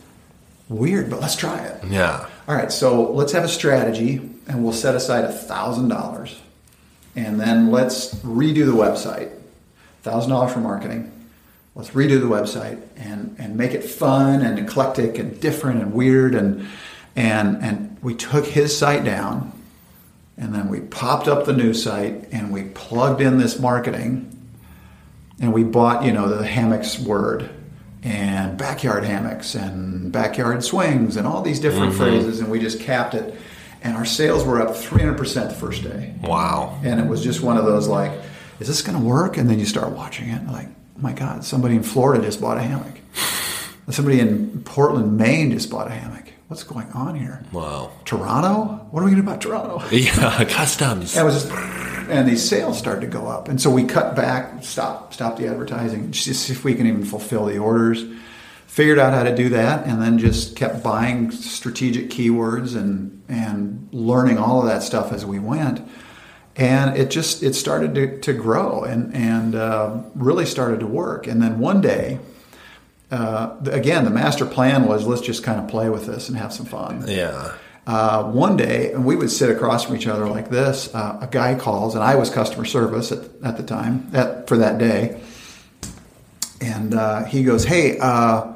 S2: weird, but let's try it.
S1: Yeah.
S2: All right, so let's have a strategy and we'll set aside $1,000 and then let's redo the website. $1,000 for marketing. Let's redo the website and, and make it fun and eclectic and different and weird. And, and, and we took his site down and then we popped up the new site and we plugged in this marketing and we bought, you know, the hammocks word and backyard hammocks and backyard swings and all these different mm-hmm. phrases and we just capped it and our sales were up 300% the first day
S1: Wow.
S2: and it was just one of those like is this going to work and then you start watching it like oh my God, somebody in Florida just bought a hammock. Somebody in Portland, Maine just bought a hammock. What's going on here?
S1: Wow.
S2: Toronto? What are we going to do about Toronto?
S1: Yeah, customs.
S2: It was just, and these sales started to go up. And so we cut back, stop, stop the advertising, just see if we can even fulfill the orders. Figured out how to do that, and then just kept buying strategic keywords and and learning all of that stuff as we went. And it just it started to, to grow and and uh, really started to work. And then one day, uh, again, the master plan was let's just kind of play with this and have some fun.
S1: Yeah.
S2: Uh, one day, and we would sit across from each other like this. Uh, a guy calls, and I was customer service at, at the time at, for that day. And uh, he goes, Hey, uh,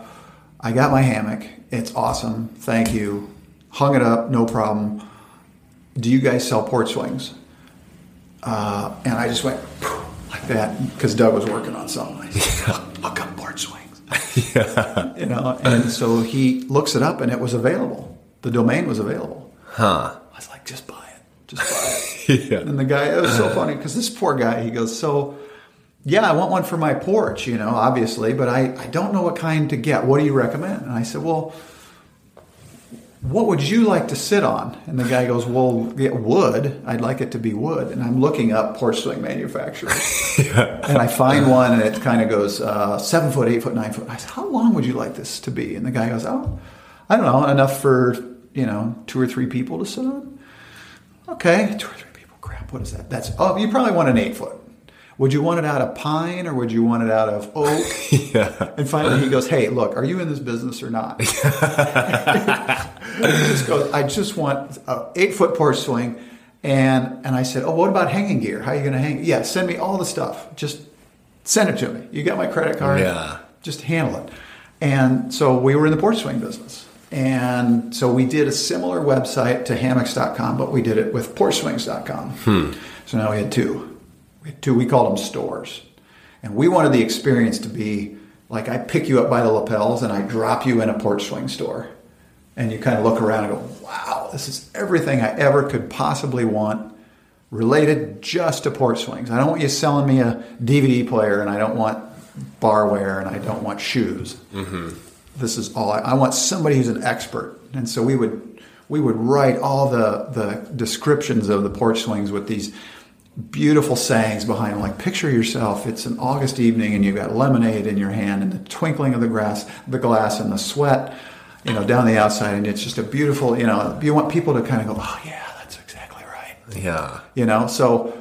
S2: I got my hammock. It's awesome. Thank you. Hung it up, no problem. Do you guys sell porch swings? Uh, and I just went like that because Doug was working on something. I said, I'll come porch swings.
S1: yeah.
S2: You know, and so he looks it up and it was available. The domain was available.
S1: Huh.
S2: I was like, just buy it. Just buy it.
S1: Yeah.
S2: And the guy, it was so funny because this poor guy, he goes, so yeah, I want one for my porch, you know, obviously, but I, I don't know what kind to get. What do you recommend? And I said, well, what would you like to sit on? And the guy goes, well, yeah, wood. I'd like it to be wood. And I'm looking up porch swing manufacturers. And I find one and it kind of goes uh, seven foot, eight foot, nine foot. I said, how long would you like this to be? And the guy goes, oh, I don't know, enough for, you know, two or three people to sit on. Okay, two or three people. Crap, what is that? That's, oh, you probably want an eight foot. Would you want it out of pine or would you want it out of oak?
S1: Yeah.
S2: And finally he goes, Hey, look, are you in this business or not? He just goes, I just want an eight foot porch swing. And, and I said, Oh, what about hanging gear? How are you going to hang? Yeah, send me all the stuff. Just send it to me. You got my credit card?
S1: Yeah.
S2: Just handle it. And so we were in the porch swing business. And so we did a similar website to hammocks.com, but we did it with porchswings.com. Hmm. So now we had two. We had two, we called them stores. And we wanted the experience to be like I pick you up by the lapels and I drop you in a porch swing store. And you kind of look around and go, wow, this is everything I ever could possibly want related just to porch swings. I don't want you selling me a DVD player and I don't want barware and I don't want shoes. Mm-hmm. This is all I, I want somebody who's an expert. And so we would we would write all the the descriptions of the porch swings with these beautiful sayings behind them. Like picture yourself, it's an August evening and you've got lemonade in your hand and the twinkling of the grass, the glass and the sweat, you know, down the outside, and it's just a beautiful, you know, you want people to kind of go, oh yeah, that's exactly right
S1: Yeah.
S2: you know so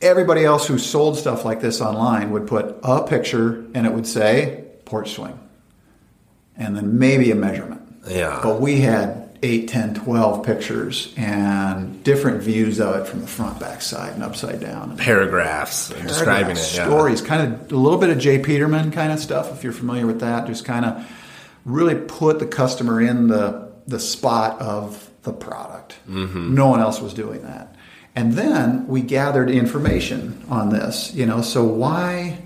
S2: everybody else who sold stuff like this online would put a picture and it would say porch swing and then maybe a measurement
S1: Yeah.
S2: but we had 8 10 12 pictures and different views of it from the front back side and upside down
S1: Paragraphs describing it.
S2: Paragraphs,
S1: Yeah.
S2: stories, kind of a little bit of J. Peterman kind of stuff, if you're familiar with that. Just kind of really put the customer in the the spot of the product. Mm-hmm. No one else was doing that. And then we gathered information on this. You know, so why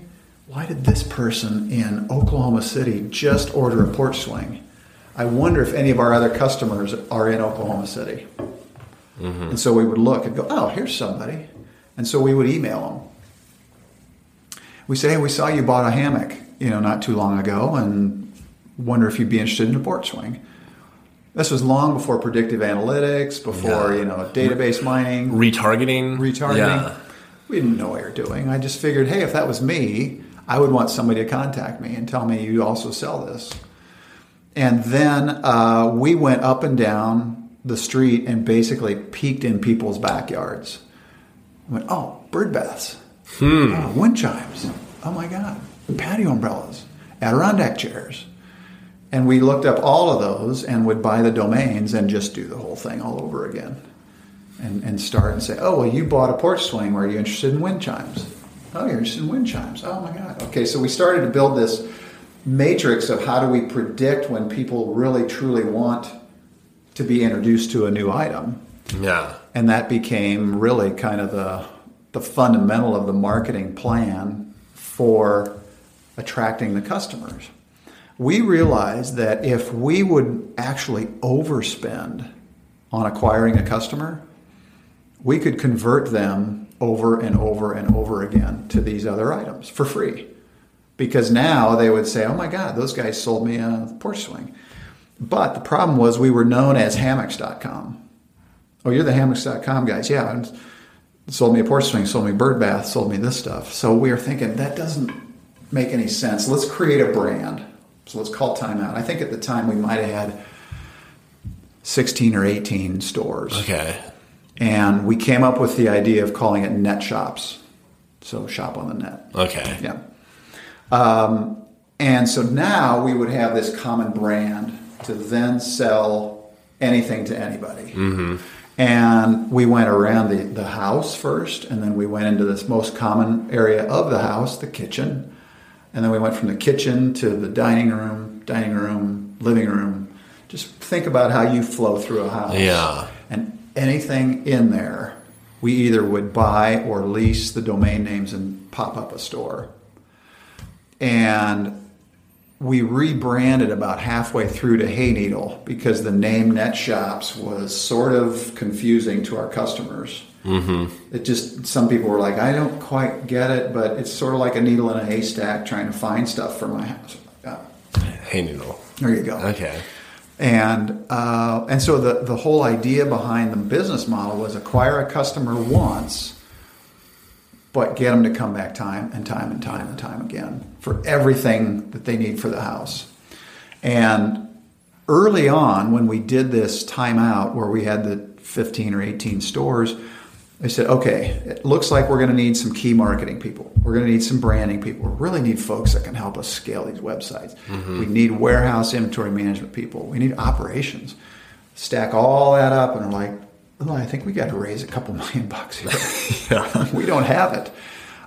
S2: why did this person in Oklahoma City just order a porch swing? I wonder if any of our other customers are in Oklahoma City. Mm-hmm. And so we would look and go, oh, here's somebody. And so we would email them. We say, hey, we saw you bought a hammock, you know, not too long ago, and wonder if you'd be interested in a porch swing. This was long before predictive analytics, before
S1: Yeah.
S2: you know database mining,
S1: Retargeting.
S2: retargeting.
S1: Yeah.
S2: We didn't know what we were doing. I just figured, hey, if that was me, I would want somebody to contact me and tell me you also sell this. And then uh, we went up and down the street and basically peeked in people's backyards. I went, oh, bird baths, oh, wind chimes, oh my God, patio umbrellas, Adirondack chairs. And we looked up all of those and would buy the domains and just do the whole thing all over again and, and start and say, oh, well, you bought a porch swing. Were you interested in wind chimes? Oh, you're interested in wind chimes. Oh, my God. Okay, so we started to build this matrix of how do we predict when people really, truly want to be introduced to a new item.
S1: Yeah.
S2: And that became really kind of the, the fundamental of the marketing plan for attracting the customers. We realized that if we would actually overspend on acquiring a customer, we could convert them over and over and over again to these other items for free. because now they would say, "Oh my God, those guys sold me a porch swing." But the problem was we were known as hammocks.com. Oh, you're the hammocks.com guys. Yeah. And sold me a porch swing, sold me bird bath, sold me this stuff. So we are thinking that doesn't make any sense. Let's create a brand. So let's call timeout. I think at the time we might have had 16 or 18 stores.
S1: Okay.
S2: And we came up with the idea of calling it net shops. So shop on the net.
S1: Okay.
S2: Yeah. Um, and so now we would have this common brand to then sell anything to anybody. And we went around the, the house first, and then we went into this most common area of the house, the kitchen. And then we went from the kitchen to the dining room, dining room, living room. Just think about how you flow through a house.
S1: Yeah.
S2: And anything in there, we either would buy or lease the domain names and pop up a store. And we rebranded about halfway through to Hayneedle because the name Net Shops was sort of confusing to our customers. Mm-hmm. It just some people were like, I don't quite get it, but it's sort of like a needle in a haystack trying to find stuff for my house.
S1: Noodle.
S2: there you go.
S1: Okay.
S2: And uh, and so the the whole idea behind the business model was acquire a customer once, but get them to come back time and time and time and time again for everything that they need for the house. And early on, when we did this timeout where we had the 15 or 18 stores, I said, okay, it looks like we're going to need some key marketing people. We're going to need some branding people. We really need folks that can help us scale these websites. Mm-hmm. We need warehouse inventory management people. We need operations. Stack all that up, and we're like, oh, I think we got to raise a couple million bucks here. we don't have it.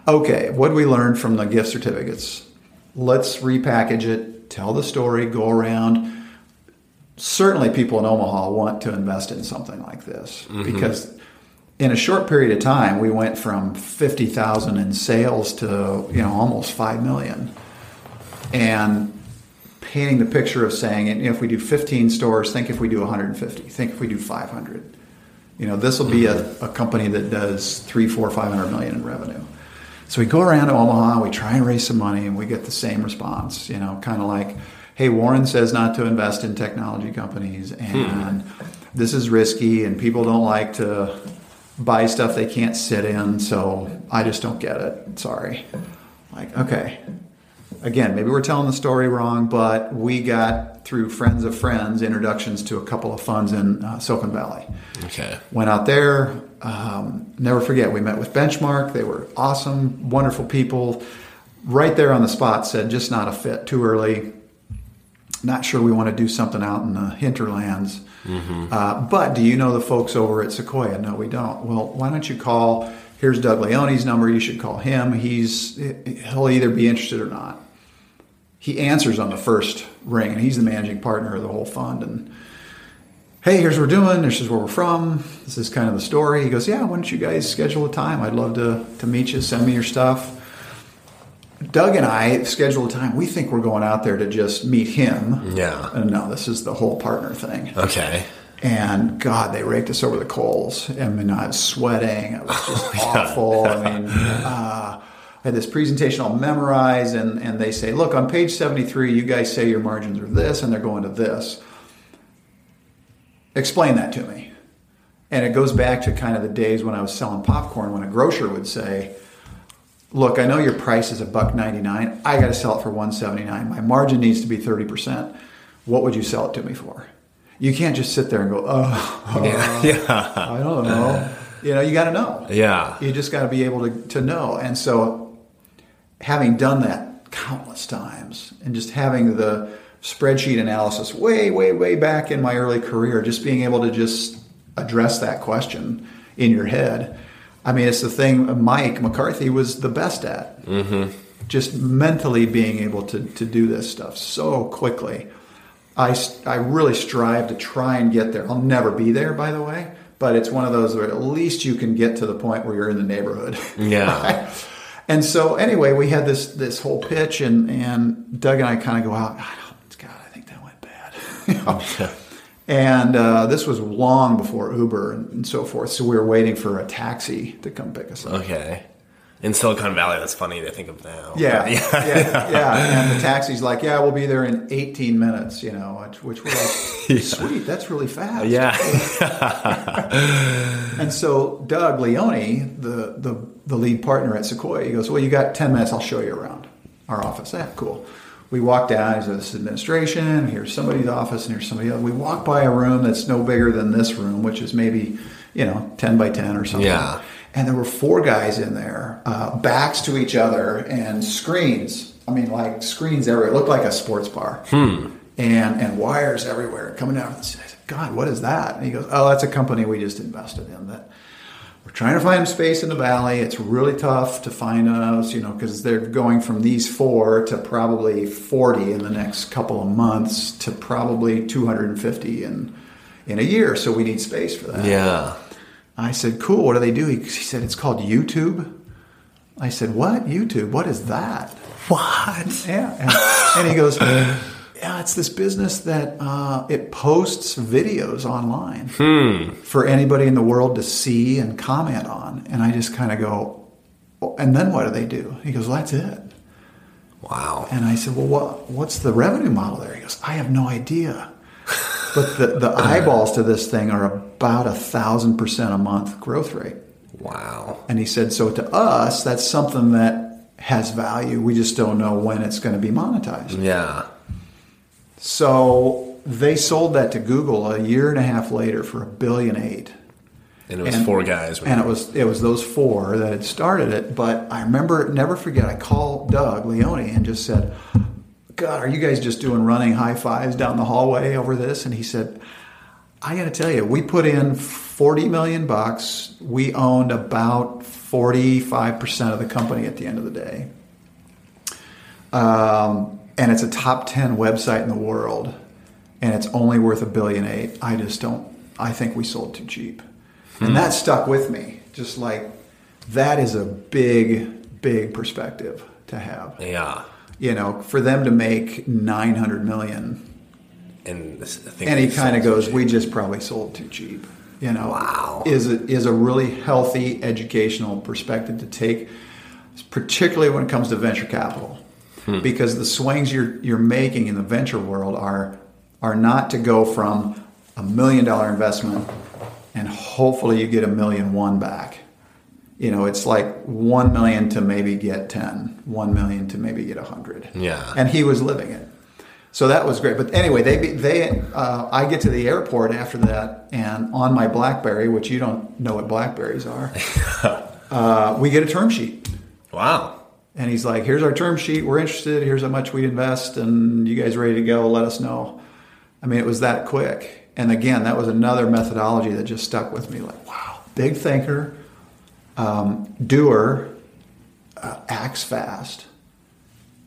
S2: Okay, what we learn from the gift certificates? Let's repackage it, tell the story, go around certainly people in Omaha want to invest in something like this mm-hmm. because in a short period of time we went from 50,000 in sales to you know almost 5 million. And painting the picture of saying you know, if we do 15 stores think if we do 150 think if we do 500 you know this will be a, a company that does three four five hundred million in revenue. So we go around to Omaha, we try and raise some money, and we get the same response. You know, kind of like, "Hey, Warren says not to invest in technology companies, hmm. and this is risky, and people don't like to buy stuff they can't sit in. So I just don't get it. Sorry." Like, okay, again, maybe we're telling the story wrong, but we got through friends of friends introductions to a couple of funds in uh, Silicon Valley.
S1: Okay.
S2: Went out there. Um, never forget, we met with Benchmark. They were awesome, wonderful people. Right there on the spot, said just not a fit. Too early. Not sure we want to do something out in the hinterlands. Uh, but do you know the folks over at Sequoia? No, we don't. Well, why don't you call? Here's Doug Leone's number. You should call him. He's he'll either be interested or not. He answers on the first ring, and he's the managing partner of the whole fund. And hey, here's what we're doing. This is where we're from. This is kind of the story. He goes, yeah, why don't you guys schedule a time? I'd love to, to meet you. Send me your stuff. Doug and I schedule a time. We think we're going out there to just meet him.
S1: Yeah.
S2: And no, this is the whole partner thing.
S1: Okay.
S2: And God, they raked us over the coals. I mean, I was sweating. It was just awful. I mean, uh, I had this presentation all memorized, and, and they say, look, on page 73, you guys say your margins are this, and they're going to this. Explain that to me. And it goes back to kind of the days when I was selling popcorn, when a grocer would say, look, I know your price is a buck 99. I got to sell it for 179. My margin needs to be 30%. What would you sell it to me for? You can't just sit there and go, oh,
S1: Yeah. yeah.
S2: I don't know. You know, you got to know.
S1: Yeah.
S2: You just got to be able to, to know. And so, having done that countless times and just having the spreadsheet analysis way, way, way back in my early career, just being able to just address that question in your head. I mean, it's the thing Mike McCarthy was the best at. Mm-hmm. Just mentally being able to, to do this stuff so quickly. I, I really strive to try and get there. I'll never be there, by the way, but it's one of those where at least you can get to the point where you're in the neighborhood.
S1: Yeah.
S2: and so anyway, we had this this whole pitch, and and Doug and I kind of go out. God, I think that went bad. You know? And uh, this was long before Uber and, and so forth. So we were waiting for a taxi to come pick us up.
S1: Okay. in Silicon Valley. That's funny to think of now.
S2: Yeah, yeah, yeah, yeah. And the taxi's like, yeah, we'll be there in 18 minutes. You know, which, which we're like,
S1: Yeah.
S2: sweet, that's really fast.
S1: yeah,
S2: And so Doug Leone, the, the the lead partner at Sequoia, he goes, well, you got 10 minutes. I'll show you around our office. Yeah, cool. We walk down. He says, this administration. Here's somebody's office, and here's somebody else. We walk by a room that's no bigger than this room, which is maybe you know 10 by 10 or something.
S1: Yeah.
S2: And there were four guys in there, uh, backs to each other, and screens. I mean, like screens everywhere. It looked like a sports bar. Hmm. And and wires everywhere coming down. I said, God, what is that? And he goes, Oh, that's a company we just invested in. That we're trying to find space in the valley. It's really tough to find us, you know, because they're going from these four to probably 40 in the next couple of months to probably 250 in in a year. So we need space for that.
S1: yeah.
S2: I said, cool, what do they do? He, he said, it's called YouTube. I said, what? YouTube? What is that?
S1: What?
S2: Yeah. And, and he goes, yeah, it's this business that uh, it posts videos online for anybody in the world to see and comment on. And I just kind of go, "Oh, and then what do they do? He goes, well, that's it.
S1: Wow.
S2: And I said, well, what, what's the revenue model there? He goes, I have no idea. But the, the eyeballs to this thing are about a thousand percent a month growth rate.
S1: Wow.
S2: And he said, so to us, that's something that has value. We just don't know when it's going to be monetized.
S1: Yeah.
S2: So they sold that to Google a year and a half later for a billion eight.
S1: And it was
S2: And-
S1: four guys.
S2: And it was it was those four that had started it. But I remember, never forget, I called Doug Leone and just said, God, are you guys just doing running high fives down the hallway over this? And he said, I got to tell you, we put in 40 million bucks. We owned about 45% of the company at the end of the day. Um, and it's a top 10 website in the world. And it's only worth a billion eight. I just don't, I think we sold too cheap. And hmm. that stuck with me. Just like, that is a big, big perspective to have.
S1: yeah.
S2: You know, for them to make 900 million
S1: And this, I think
S2: and he kind of goes, "We just probably sold too cheap." You know,
S1: Wow.
S2: is a, is a really healthy educational perspective to take, particularly when it comes to venture capital,
S1: Hmm.
S2: because the swings you're you're making in the venture world are are not to go from a million dollar investment and hopefully you get a million one back. You know, it's like one million to maybe get ten, one million to maybe get a hundred.
S1: Yeah.
S2: And he was living it. So that was great. But anyway, they they uh, I get to the airport after that, and on my BlackBerry, which you don't know what Blackberries are, uh, we get a term sheet,
S1: Wow.
S2: And he's like, "Here's our term sheet. We're interested. Here's how much we invest, and you guys ready to go? Let us know." I mean, it was that quick. And again, that was another methodology that just stuck with me. Like, wow, big thinker, um, doer, uh, acts fast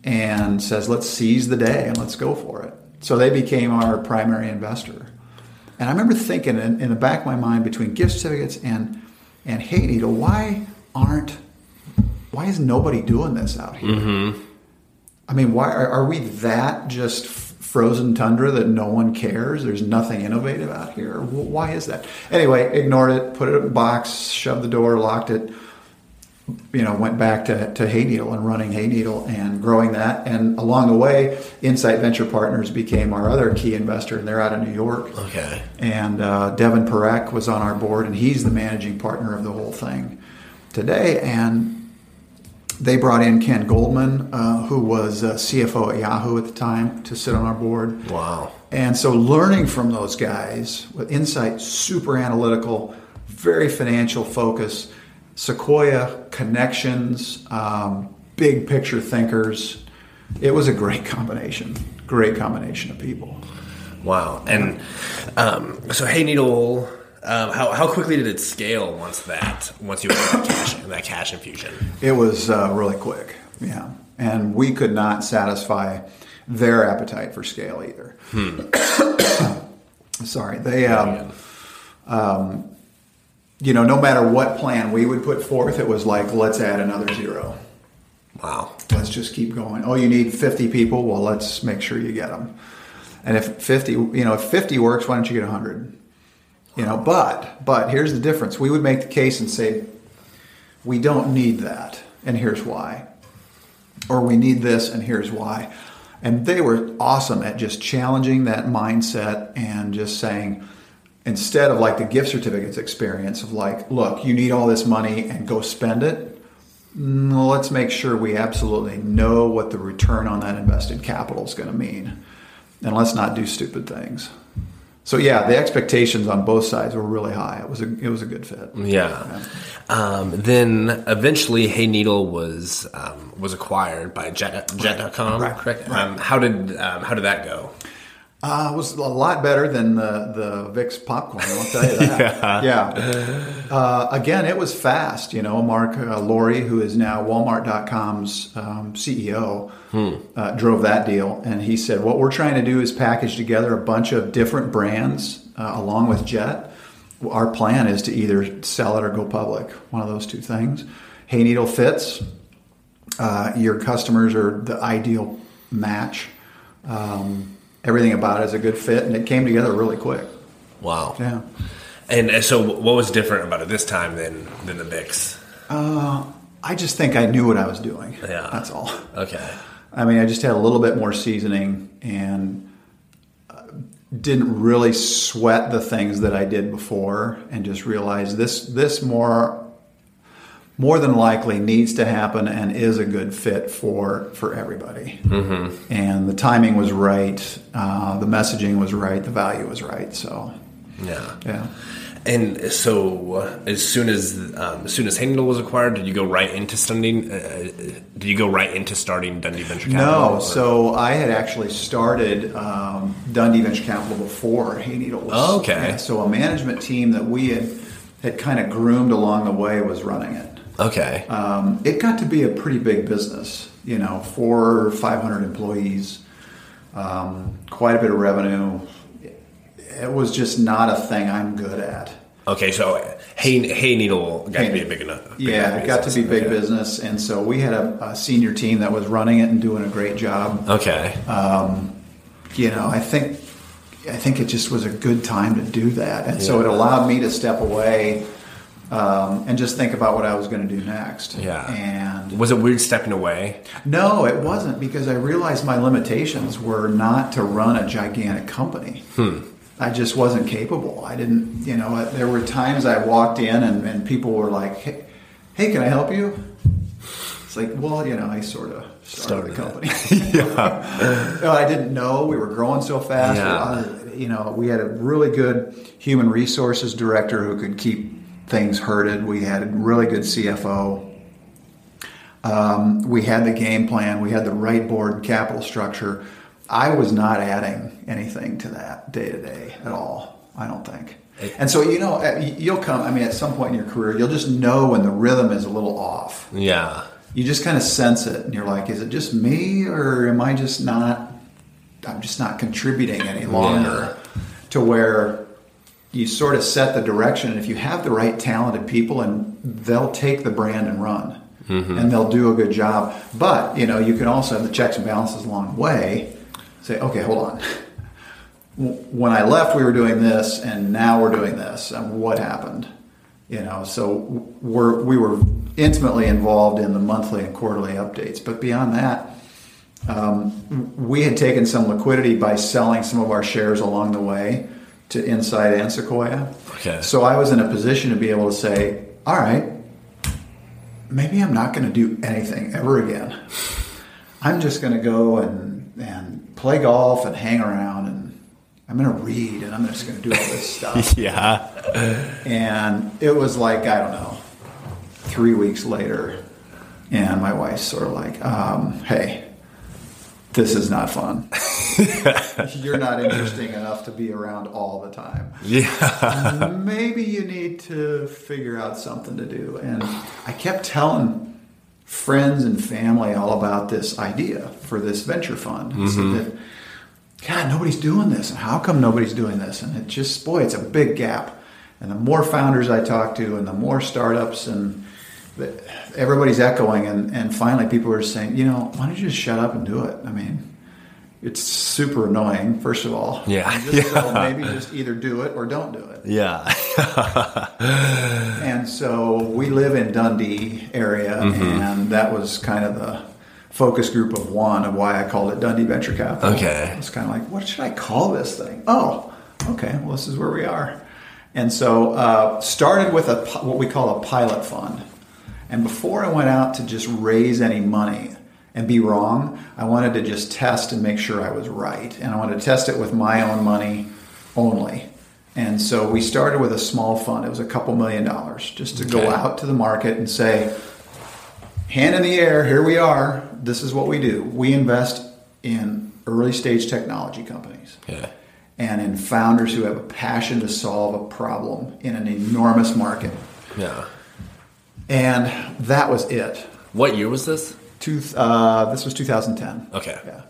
S2: and says, let's seize the day and let's go for it. So they became our primary investor. And I remember thinking in, in the back of my mind between gift certificates and, and Needle, why aren't, why is nobody doing this out here? I mean, why are, are we that just frozen tundra that no one cares? There's nothing innovative out here. Wh- Why is that? Anyway, ignored it, put it in a box, shoved the door, locked it. You know, went back to, to Hayneedle and running Hayneedle and growing that. And along the way, Insight Venture Partners became our other key investor, and they're out of New York.
S1: Okay.
S2: And uh, Deven Parekh was on our board, and he's the managing partner of the whole thing today. And they brought in Ken Goldman, uh, who was uh, CFO at Yahoo at the time, to sit on our board.
S1: Wow.
S2: And so, learning from those guys with insight, super analytical, very financial focus, Sequoia connections, um, big picture thinkers. It was a great combination. Great combination of people.
S1: Wow. And um, so, Hayneedle, um, how, how quickly did it scale once that once you had that cash that cash infusion?
S2: It was uh, really quick, yeah. And we could not satisfy their appetite for scale either. Sorry, they, um, um, you know, no matter what plan we would put forth, it was like, let's add another zero.
S1: Wow.
S2: Let's just keep going. Oh, you need 50 people? Well, let's make sure you get them. And if 50, you know, if 50 works, why don't you get 100? You know, but but here's the difference. We would make the case and say we don't need that. and here's why. Or we need this, and here's why. And they were awesome at just challenging that mindset and just saying, instead of like the gift certificates experience of like, look, you need all this money and go spend it. Mm, no, let's make sure we absolutely know what the return on that invested capital is going to mean. And let's not do stupid things. So yeah, the expectations on both sides were really high. It was a it was a good fit.
S1: Yeah. Um, then eventually, Hayneedle was um, was acquired by Jet Jet.com.
S2: Right,
S1: correct.
S2: right.
S1: Um, how did um, how did that go?
S2: Uh, it was a lot better than the the Vic's popcorn. I'll tell you that. yeah. Uh, again, it was fast. You know, Marc uh, Lore, who is now Walmart.com's um, CEO, uh, drove that deal, and he said, "What we're trying to do is package together a bunch of different brands uh, along with Jet. Our plan is to either sell it or go public. One of those two things. Hayneedle fits. Uh, your customers are the ideal match." Um, everything about it is a good fit, and it came together really quick.
S1: Wow.
S2: Yeah.
S1: And uh, so, what was different about it this time than than the Vic's?
S2: I just think I knew what I was doing.
S1: Yeah.
S2: That's all.
S1: Okay.
S2: I mean, I just had a little bit more seasoning and uh, didn't really sweat the things that I did before, and just realized this this more more than likely needs to happen and is a good fit for for everybody. Mm-hmm. And the timing was right, uh, the messaging was right, the value was right. So
S1: Yeah.
S2: yeah.
S1: And so, uh, as soon as um, as soon as Hayneedle was acquired, did you go right into starting? Uh, did you go right into starting Dundee Venture Capital?
S2: No,
S1: or-
S2: so I had actually started um, Dundee Venture Capital before Hayneedle was.
S1: Oh, okay.
S2: yeah, so a management team that we had had kind of groomed along the way was running it.
S1: Okay,
S2: Um, it got to be a pretty big business. You know, four or five hundred employees, um, quite a bit of revenue. It was just not a thing I'm good at.
S1: okay. So Hay Hayneedle got to be a big enough. big
S2: yeah,
S1: enough
S2: it got to be big
S1: Okay.
S2: business, and so we had a, a senior team that was running it and doing a great job.
S1: Okay.
S2: you know, I think I think it just was a good time to do that, and so it allowed me to step away um, and just think about what I was going to do next.
S1: Yeah.
S2: and
S1: was it weird stepping away?
S2: no, it wasn't because I realized my limitations were not to run a gigantic company. I just wasn't capable. I didn't, you know, there were times I walked in and, and people were like, hey, hey, can I help you? It's like, well, you know, I sort of started, the company. No, I didn't know we were growing so fast.
S1: Yeah.
S2: Uh, You know, we had a really good human resources director who could keep things hurted. We had a really good CFO. Um, we had the game plan. We had the right board capital structure. I was not adding anything to that day to day at all. I don't think. And so you know, uh, you'll come. I mean, at some point in your career, you'll just know when the rhythm is a little off
S1: Yeah.
S2: you just kind of sense it and you're like is it just me or am i just not i'm just not contributing any longer to where you sort of set the direction and if you have the right talented people and they'll take the brand and run and they'll do a good job but you know you can also have the checks and balances along the way say okay hold on when I left, we were doing this, and now we're doing this. And what happened? You know, so we're we were intimately involved in the monthly and quarterly updates. But beyond that, um, we had taken some liquidity by selling some of our shares along the way to Insight and Sequoia.
S1: Okay.
S2: So I was in a position to be able to say, all right, maybe I'm not going to do anything ever again. I'm just going to go and, and play golf and hang around and I'm going to read and I'm just going to do all this stuff.
S1: Yeah.
S2: and it was like, I don't know, three weeks later. And my wife's sort of like, um, hey, this is not fun. You're not interesting enough to be around all the time
S1: Yeah.
S2: maybe you need to figure out something to do. And I kept telling friends and family all about this idea for this venture fund. I said mm-hmm. that, God, nobody's doing this. And how come nobody's doing this? And it just, boy, it's a big gap. And the more founders I talk to and the more startups and everybody's echoing. And, and finally people are saying, you know, why don't you just shut up and do it? I mean, it's super annoying. First of all,
S1: Yeah.
S2: Just so maybe just either do it or don't do it.
S1: Yeah.
S2: And so we live in Dundee area, and that was kind of the focus group of one of why I called it Dundee Venture Capital.
S1: Okay.
S2: It's kind of like, what should I call this thing? Oh, okay. Well, this is where we are. And so uh, started with a what we call a pilot fund. And before I went out to just raise any money and be wrong, I wanted to just test and make sure I was right. And I wanted to test it with my own money only. And so we started with a small fund. It was a couple million dollars just to go out to the market and say, hand in the air, here we are. This is what we do. We invest in early stage technology companies
S1: Yeah.
S2: and in founders who have a passion to solve a problem in an enormous market.
S1: Yeah.
S2: And that was it.
S1: What year was this?
S2: Two, uh, this was 2010.
S1: Okay.
S2: Yeah.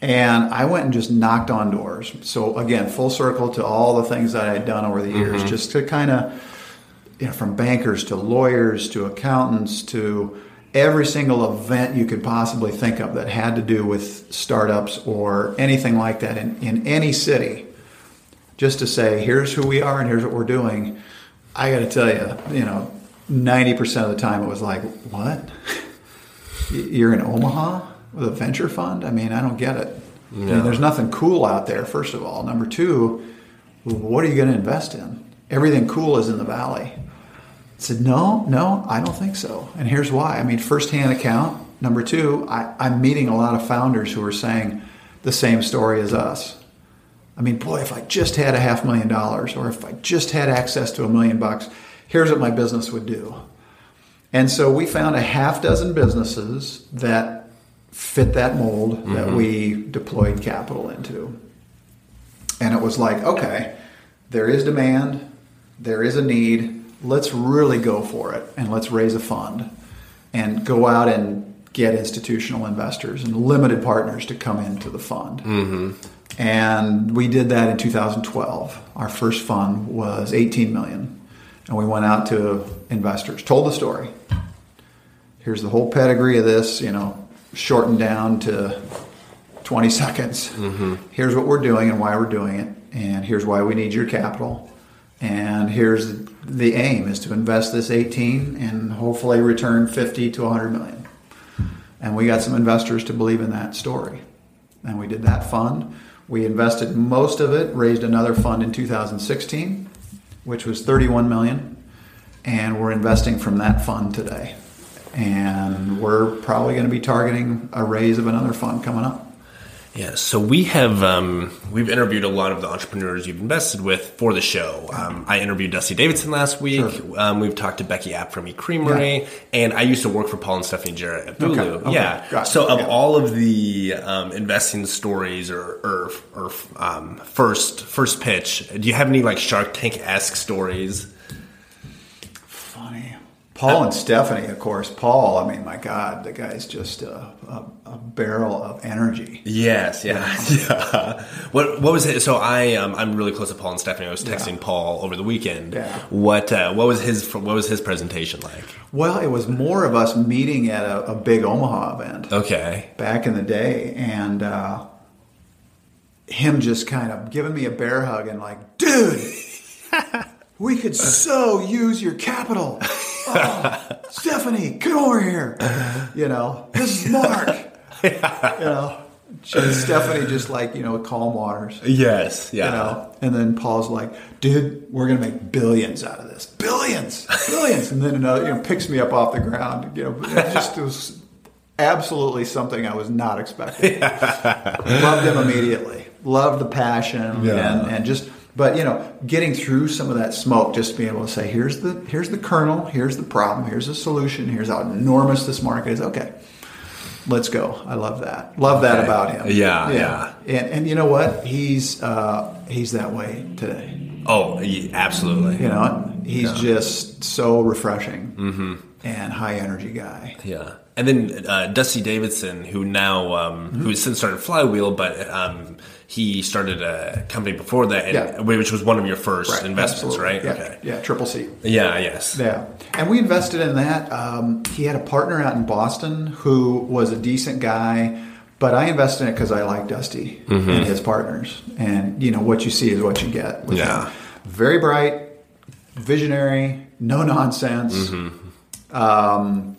S2: And I went and just knocked on doors. So again, full circle to all the things that I had done over the years, just to kind of, you know, from bankers to lawyers to accountants to every single event you could possibly think of that had to do with startups or anything like that in, in any city. Just to say, here's who we are and here's what we're doing. I got to tell you, you know, 90% of the time it was like, what? You're in Omaha with a venture fund? I mean, I don't get it. I mean, there's nothing cool out there, first of all. Number two, what are you going to invest in? Everything cool is in the valley. I said, no, no, I don't think so. And here's why. I mean, firsthand account. Number two, I, I'm meeting a lot of founders who are saying the same story as us. I mean, boy, if I just had a half million dollars or if I just had access to a million bucks, here's what my business would do. And so we found a half dozen businesses that fit that mold that mm-hmm. we deployed capital into. And it was like, okay, there is demand, there is a need, let's really go for it and let's raise a fund and go out and get institutional investors and limited partners to come into the fund. Mm-hmm. And we did that in 2012. Our first fund was 18 million. And we went out to investors, told the story. Here's the whole pedigree of this, you know, shortened down to 20 seconds. Mm-hmm. Here's what we're doing and why we're doing it. And here's why we need your capital. And here's the aim is to invest this 18 and hopefully return 50 to 100 million. And we got some investors to believe in that story. And we did that fund. We invested most of it, raised another fund in 2016, which was 31 million. And we're investing from that fund today. And we're probably going to be targeting a raise of another fund coming up.
S1: Yeah, so we have um, we've interviewed a lot of the entrepreneurs you've invested with for the show. Um, I interviewed Dusty Davidson last week.
S2: Sure.
S1: Um, we've talked to Becky App from E Creamery,
S2: Yeah.
S1: and I used to work for Paul and Stephanie Jarrett at Bulu.
S2: Okay, okay,
S1: Yeah. So of
S2: yeah.
S1: all of the um, investing stories or or, or um, first first pitch, do you have any like Shark Tank esque stories?
S2: Paul and Stephanie, of course. Paul, I mean, my God, the guy's just a, a, a barrel of energy.
S1: Yes, yeah, yeah. What what was it? So I um, I'm really close to Paul and Stephanie. I was texting Paul over the weekend.
S2: Yeah.
S1: What uh, what was his what was his presentation like?
S2: Well, it was more of us meeting at a, a big Omaha event.
S1: Okay.
S2: back in the day, and uh, him just kind of giving me a bear hug and like, dude, we could so use your capital. Oh, Stephanie, come over here. You know, this is Mark. You know, Stephanie just like you know calm waters.
S1: Yes. Yeah.
S2: You know, and then Paul's like, "Dude, we're gonna make billions out of this, billions, billions. And then another, you know, picks me up off the ground. You know, it just it was absolutely something I was not expecting. Loved him immediately. Loved the passion
S1: Yeah.
S2: and, and just. But you know, getting through some of that smoke, just being able to say, "Here's the here's the kernel. Here's the problem. Here's the solution. Here's how enormous this market is." Okay, let's go. I love that. Love that
S1: Okay.
S2: about him.
S1: Yeah, yeah.
S2: And and you know what? He's uh, he's that way today.
S1: Oh, absolutely.
S2: You know, he's just so refreshing and high energy guy.
S1: Yeah. And then uh, Dusty Davidson, who now um,
S2: Mm-hmm.
S1: who has since started Flywheel, but um, he started a company before that, and,
S2: Yeah.
S1: which was one of your first investments,
S2: absolutely.
S1: right?
S2: Yeah,
S1: Okay.
S2: yeah, triple C.
S1: Yeah. Yes.
S2: Yeah, and we invested in that. Um, he had a partner out in Boston who was a decent guy, But I invested in it because I like Dusty
S1: Mm-hmm.
S2: and his partners, and you know what you see is what you get.
S1: Yeah.
S2: them. very bright, visionary, no nonsense.
S1: Mm-hmm.
S2: Um,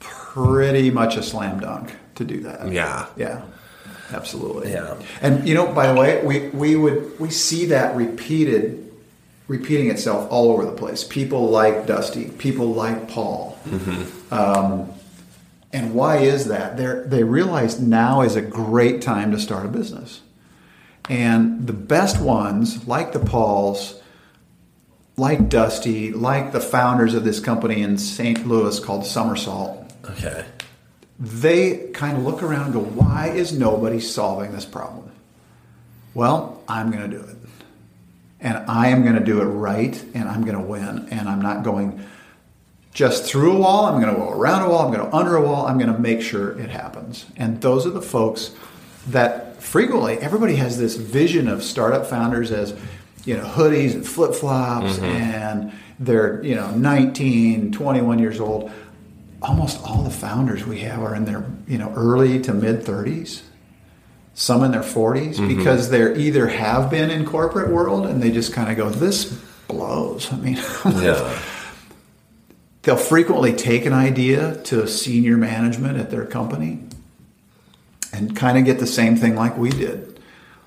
S2: pretty much a slam dunk to do that.
S1: Yeah.
S2: Yeah, absolutely.
S1: Yeah.
S2: And you know, by the way, we we would we see that repeated repeating itself all over the place. People like Dusty, people like Paul. Um, and why is that? They they realize now is a great time to start a business. And the best ones, like the Pauls, like Dusty, like the founders of this company in St. Louis called Summersalt,
S1: Okay.
S2: They kind of look around and go, why is nobody solving this problem? Well, I'm going to do it. And I am going to do it right, and I'm going to win. And I'm not going just through a wall, I'm going to go around a wall, I'm going to under a wall, I'm going to make sure it happens. And those are the folks that frequently, everybody has this vision of startup founders as, you know, hoodies and flip flops, mm-hmm. and they're, you know, 19, 21 years old almost all the founders we have are in their you know early to mid 30s some in their 40s because they're either have been in corporate world and they just kind of go this blows. I mean
S1: Yeah.
S2: they'll frequently take an idea to senior management at their company and kind of get the same thing like we did.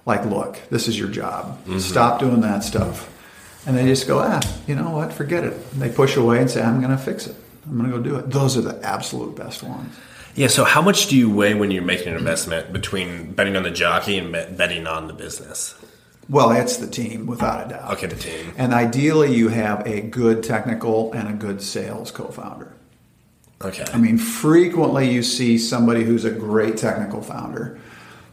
S2: Like look this is your job. Stop doing that stuff. And they just go ah you know what? Forget it. And they push away and say i'm going to fix it i'm going to go do it those are the absolute best ones
S1: Yeah. So, how much do you weigh when you're making an investment between betting on the jockey and betting on the business?
S2: well it's the team without a doubt
S1: Okay, the team.
S2: and ideally you have a good technical and a good sales co-founder
S1: Okay.
S2: I mean, frequently you see somebody who's a great technical founder,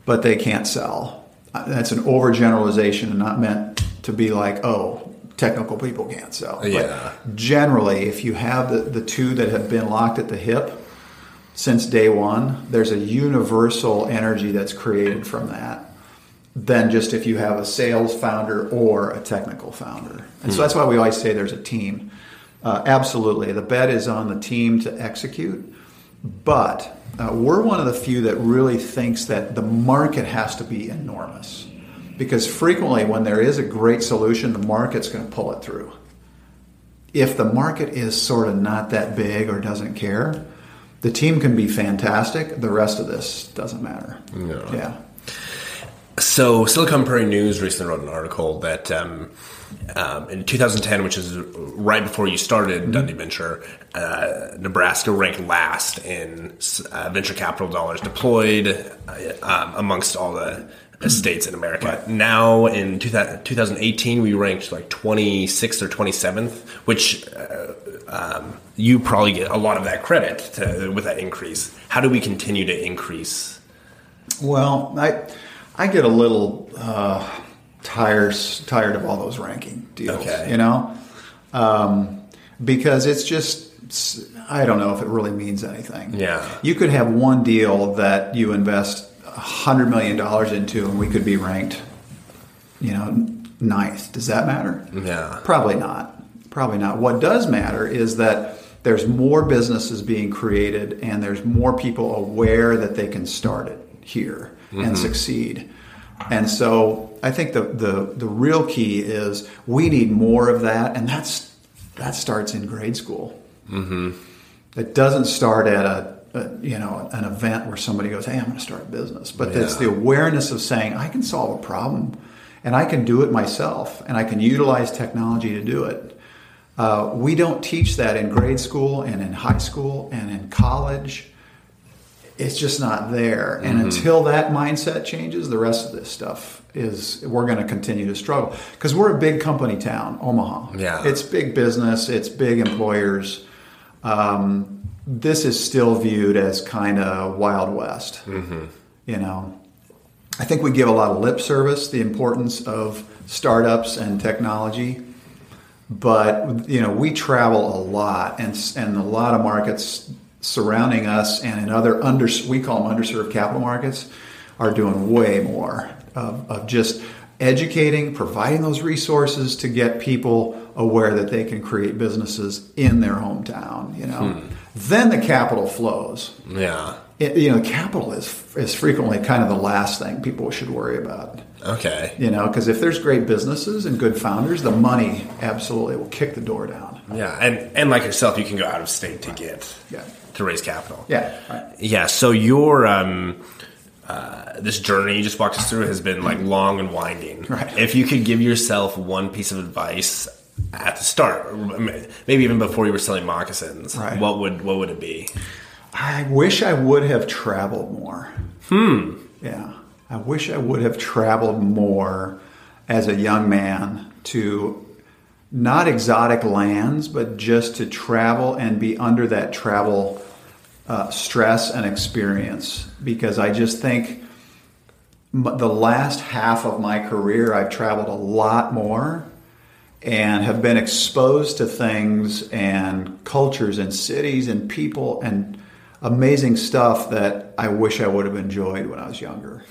S2: but they can't sell. Uh, That's an overgeneralization and not meant to be like, oh, technical people can't sell. But
S1: Yeah.
S2: generally, if you have the, the two that have been locked at the hip since day one, there's a universal energy that's created from that than just if you have a sales founder or a technical founder. And so that's why we always say there's a team. Uh, absolutely. The bet is on the team to execute, but uh, we're one of the few that really thinks that the market has to be enormous. Because frequently, when there is a great solution, the market's going to pull it through. If the market is sort of not that big or doesn't care, the team can be fantastic. The rest of this doesn't matter.
S1: Yeah.
S2: Yeah.
S1: So, Silicon Prairie News recently wrote an article that um, um, in 2010, which is right before you started Dundee Venture, uh, Nebraska ranked last in uh, venture capital dollars deployed uh, um, amongst all the states in America. Now, in 2000, 2018, we ranked like 26th or 27th, which uh, um, you probably get a lot of that credit to, with that increase. How do we continue to increase?
S2: Well, I I get a little uh, tired tired of all those ranking deals.
S1: Okay.
S2: You know, um, because it's just I don't know if it really means anything.
S1: Yeah.
S2: you could have one deal that you invest hundred million dollars into, and we could be ranked, you know, ninth. Does that matter?
S1: Yeah.
S2: Probably not. Probably not. What does matter is that there's more businesses being created and there's more people aware that they can start it here and succeed. And so I think the, the, the real key is we need more of that, and that's that starts in grade school. Mm-hmm. It doesn't start at a, a you know an event where somebody goes, "Hey, I'm going to start a business," but it's the awareness of saying, "I can solve a problem, and I can do it myself, and I can utilize technology to do it." Uh, we don't teach that in grade school and in high school and in college. It's just not there. And until that mindset changes, the rest of this stuff is we're going to continue to struggle because we're a big company town, Omaha.
S1: Yeah.
S2: it's big business, it's big employers. Um, this is still viewed as kind of Wild West. You know, I think we give a lot of lip service the importance of startups and technology but you know we travel a lot and and a lot of markets surrounding us and in other under we call them underserved capital markets are doing way more of, of just educating providing those resources to get people aware that they can create businesses in their hometown you know then the capital flows
S1: Yeah.
S2: it, you know, capital is is frequently kind of the last thing people should worry about.
S1: Okay.
S2: You know, because if there's great businesses and good founders, the money absolutely will kick the door down.
S1: Yeah, and and like yourself, you can go out of state to get
S2: Yeah.
S1: to raise capital.
S2: Yeah. Right.
S1: Yeah. So your um, uh, this journey you just walked us through has been like long and winding.
S2: Right.
S1: If you could give yourself one piece of advice at the start, maybe even before you were selling moccasins,
S2: Right.
S1: what would what would it be?
S2: I wish I would have traveled more. Hmm. Yeah. I wish I would have traveled more as a young man to not exotic lands, but just to travel and be under that travel uh, stress and experience. Because I just think the last half of my career, I've traveled a lot more and have been exposed to things and cultures and cities and people and amazing stuff that I wish I would have enjoyed when I was younger.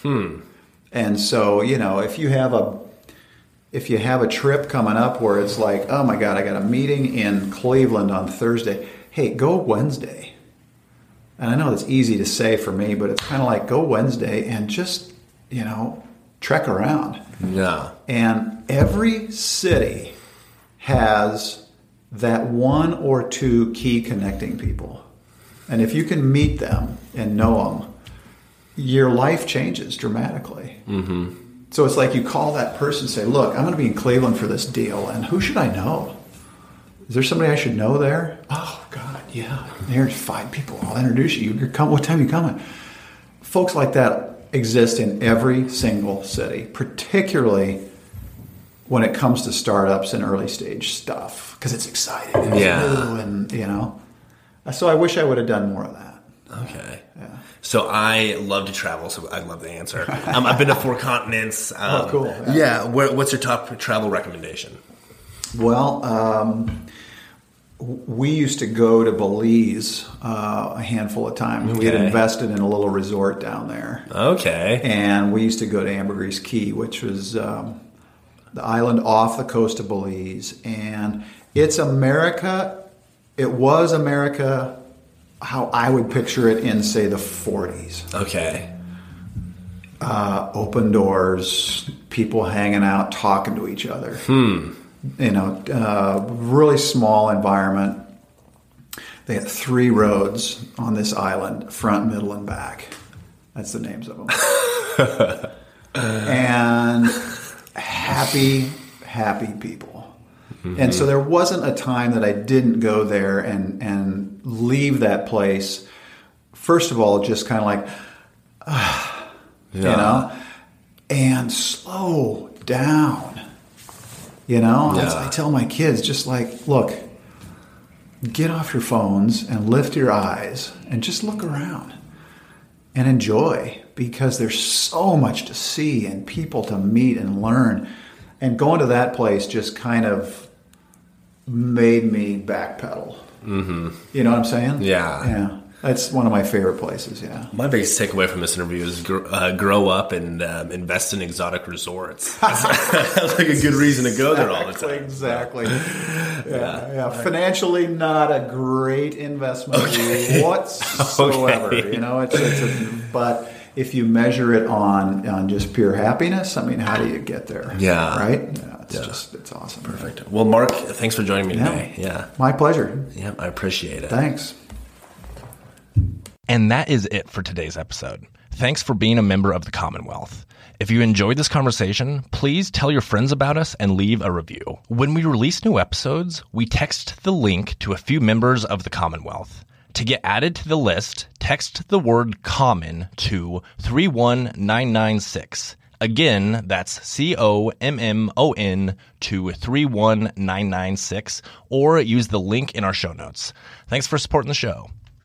S2: And so, you know, if you have a if you have a trip coming up where it's like, oh my God, I got a meeting in Cleveland on Thursday. Hey, go Wednesday. And I know it's easy to say for me, but it's kind of like go Wednesday and just, you know, trek around.
S1: Yeah.
S2: And every city has that one or two key connecting people. And if you can meet them and know them, your life changes dramatically. Mm-hmm. So it's like you call that person and say, Look, I'm going to be in Cleveland for this deal, and who should I know? Is there somebody I should know there? Oh, yeah. There's five people. I'll introduce you. You're come, what time are you coming? Folks like that exist in every single city, particularly when it comes to startups and early stage stuff because it's exciting and it's
S1: Yeah.
S2: new and you know so i wish i would have done more of that
S1: Okay. So I love to travel, so I love the answer. Um, I've been to four continents. Um,
S2: Oh, cool.
S1: Yeah.
S2: Yeah.
S1: where, what's your top travel recommendation?
S2: well um, we used to go to belize uh, a handful of times we had invested in a little resort down there
S1: Okay.
S2: and we used to go to Ambergris Caye which was um, the island off the coast of belize and it's america it was america how i would picture it in say the 40s
S1: Okay.
S2: uh, open doors, people hanging out, talking to each other. You know, uh, really small environment. They had three roads on this island front, middle, and back. That's the names of them. and happy, happy people. And so there wasn't a time that I didn't go there and, and leave that place. First of all, just kind of like, you know, and slow down. You know,
S1: Yeah.
S2: I tell my kids just like, look, get off your phones and lift your eyes and just look around and enjoy because there's so much to see and people to meet and learn. And going to that place just kind of made me backpedal. Mm-hmm. You know what I'm saying?
S1: Yeah.
S2: Yeah. That's one of my favorite places. Yeah.
S1: My biggest takeaway from this interview is gr- uh, grow up and um, invest in exotic resorts. That's like a good reason to go there all the time.
S2: Exactly. Yeah, yeah. Financially, not a great investment whatsoever.
S1: Okay.
S2: You know, it's, it's a, but if you measure it on on just pure happiness, I mean, how do you get there?
S1: Yeah.
S2: Right. Yeah, it's
S1: Yeah.
S2: just it's awesome.
S1: Perfect. Well, Mark, thanks for joining me
S2: Yeah.
S1: today. Yeah.
S2: My pleasure.
S1: Yeah, I appreciate it.
S2: Thanks.
S3: And that is it for today's episode. Thanks for being a member of the Commonwealth. If you enjoyed this conversation, please tell your friends about us and leave a review. When we release new episodes, we text the link to a few members of the Commonwealth. To get added to the list, text the word common to 31996. Again, that's C O M M O N to 31996, or use the link in our show notes. Thanks for supporting the show.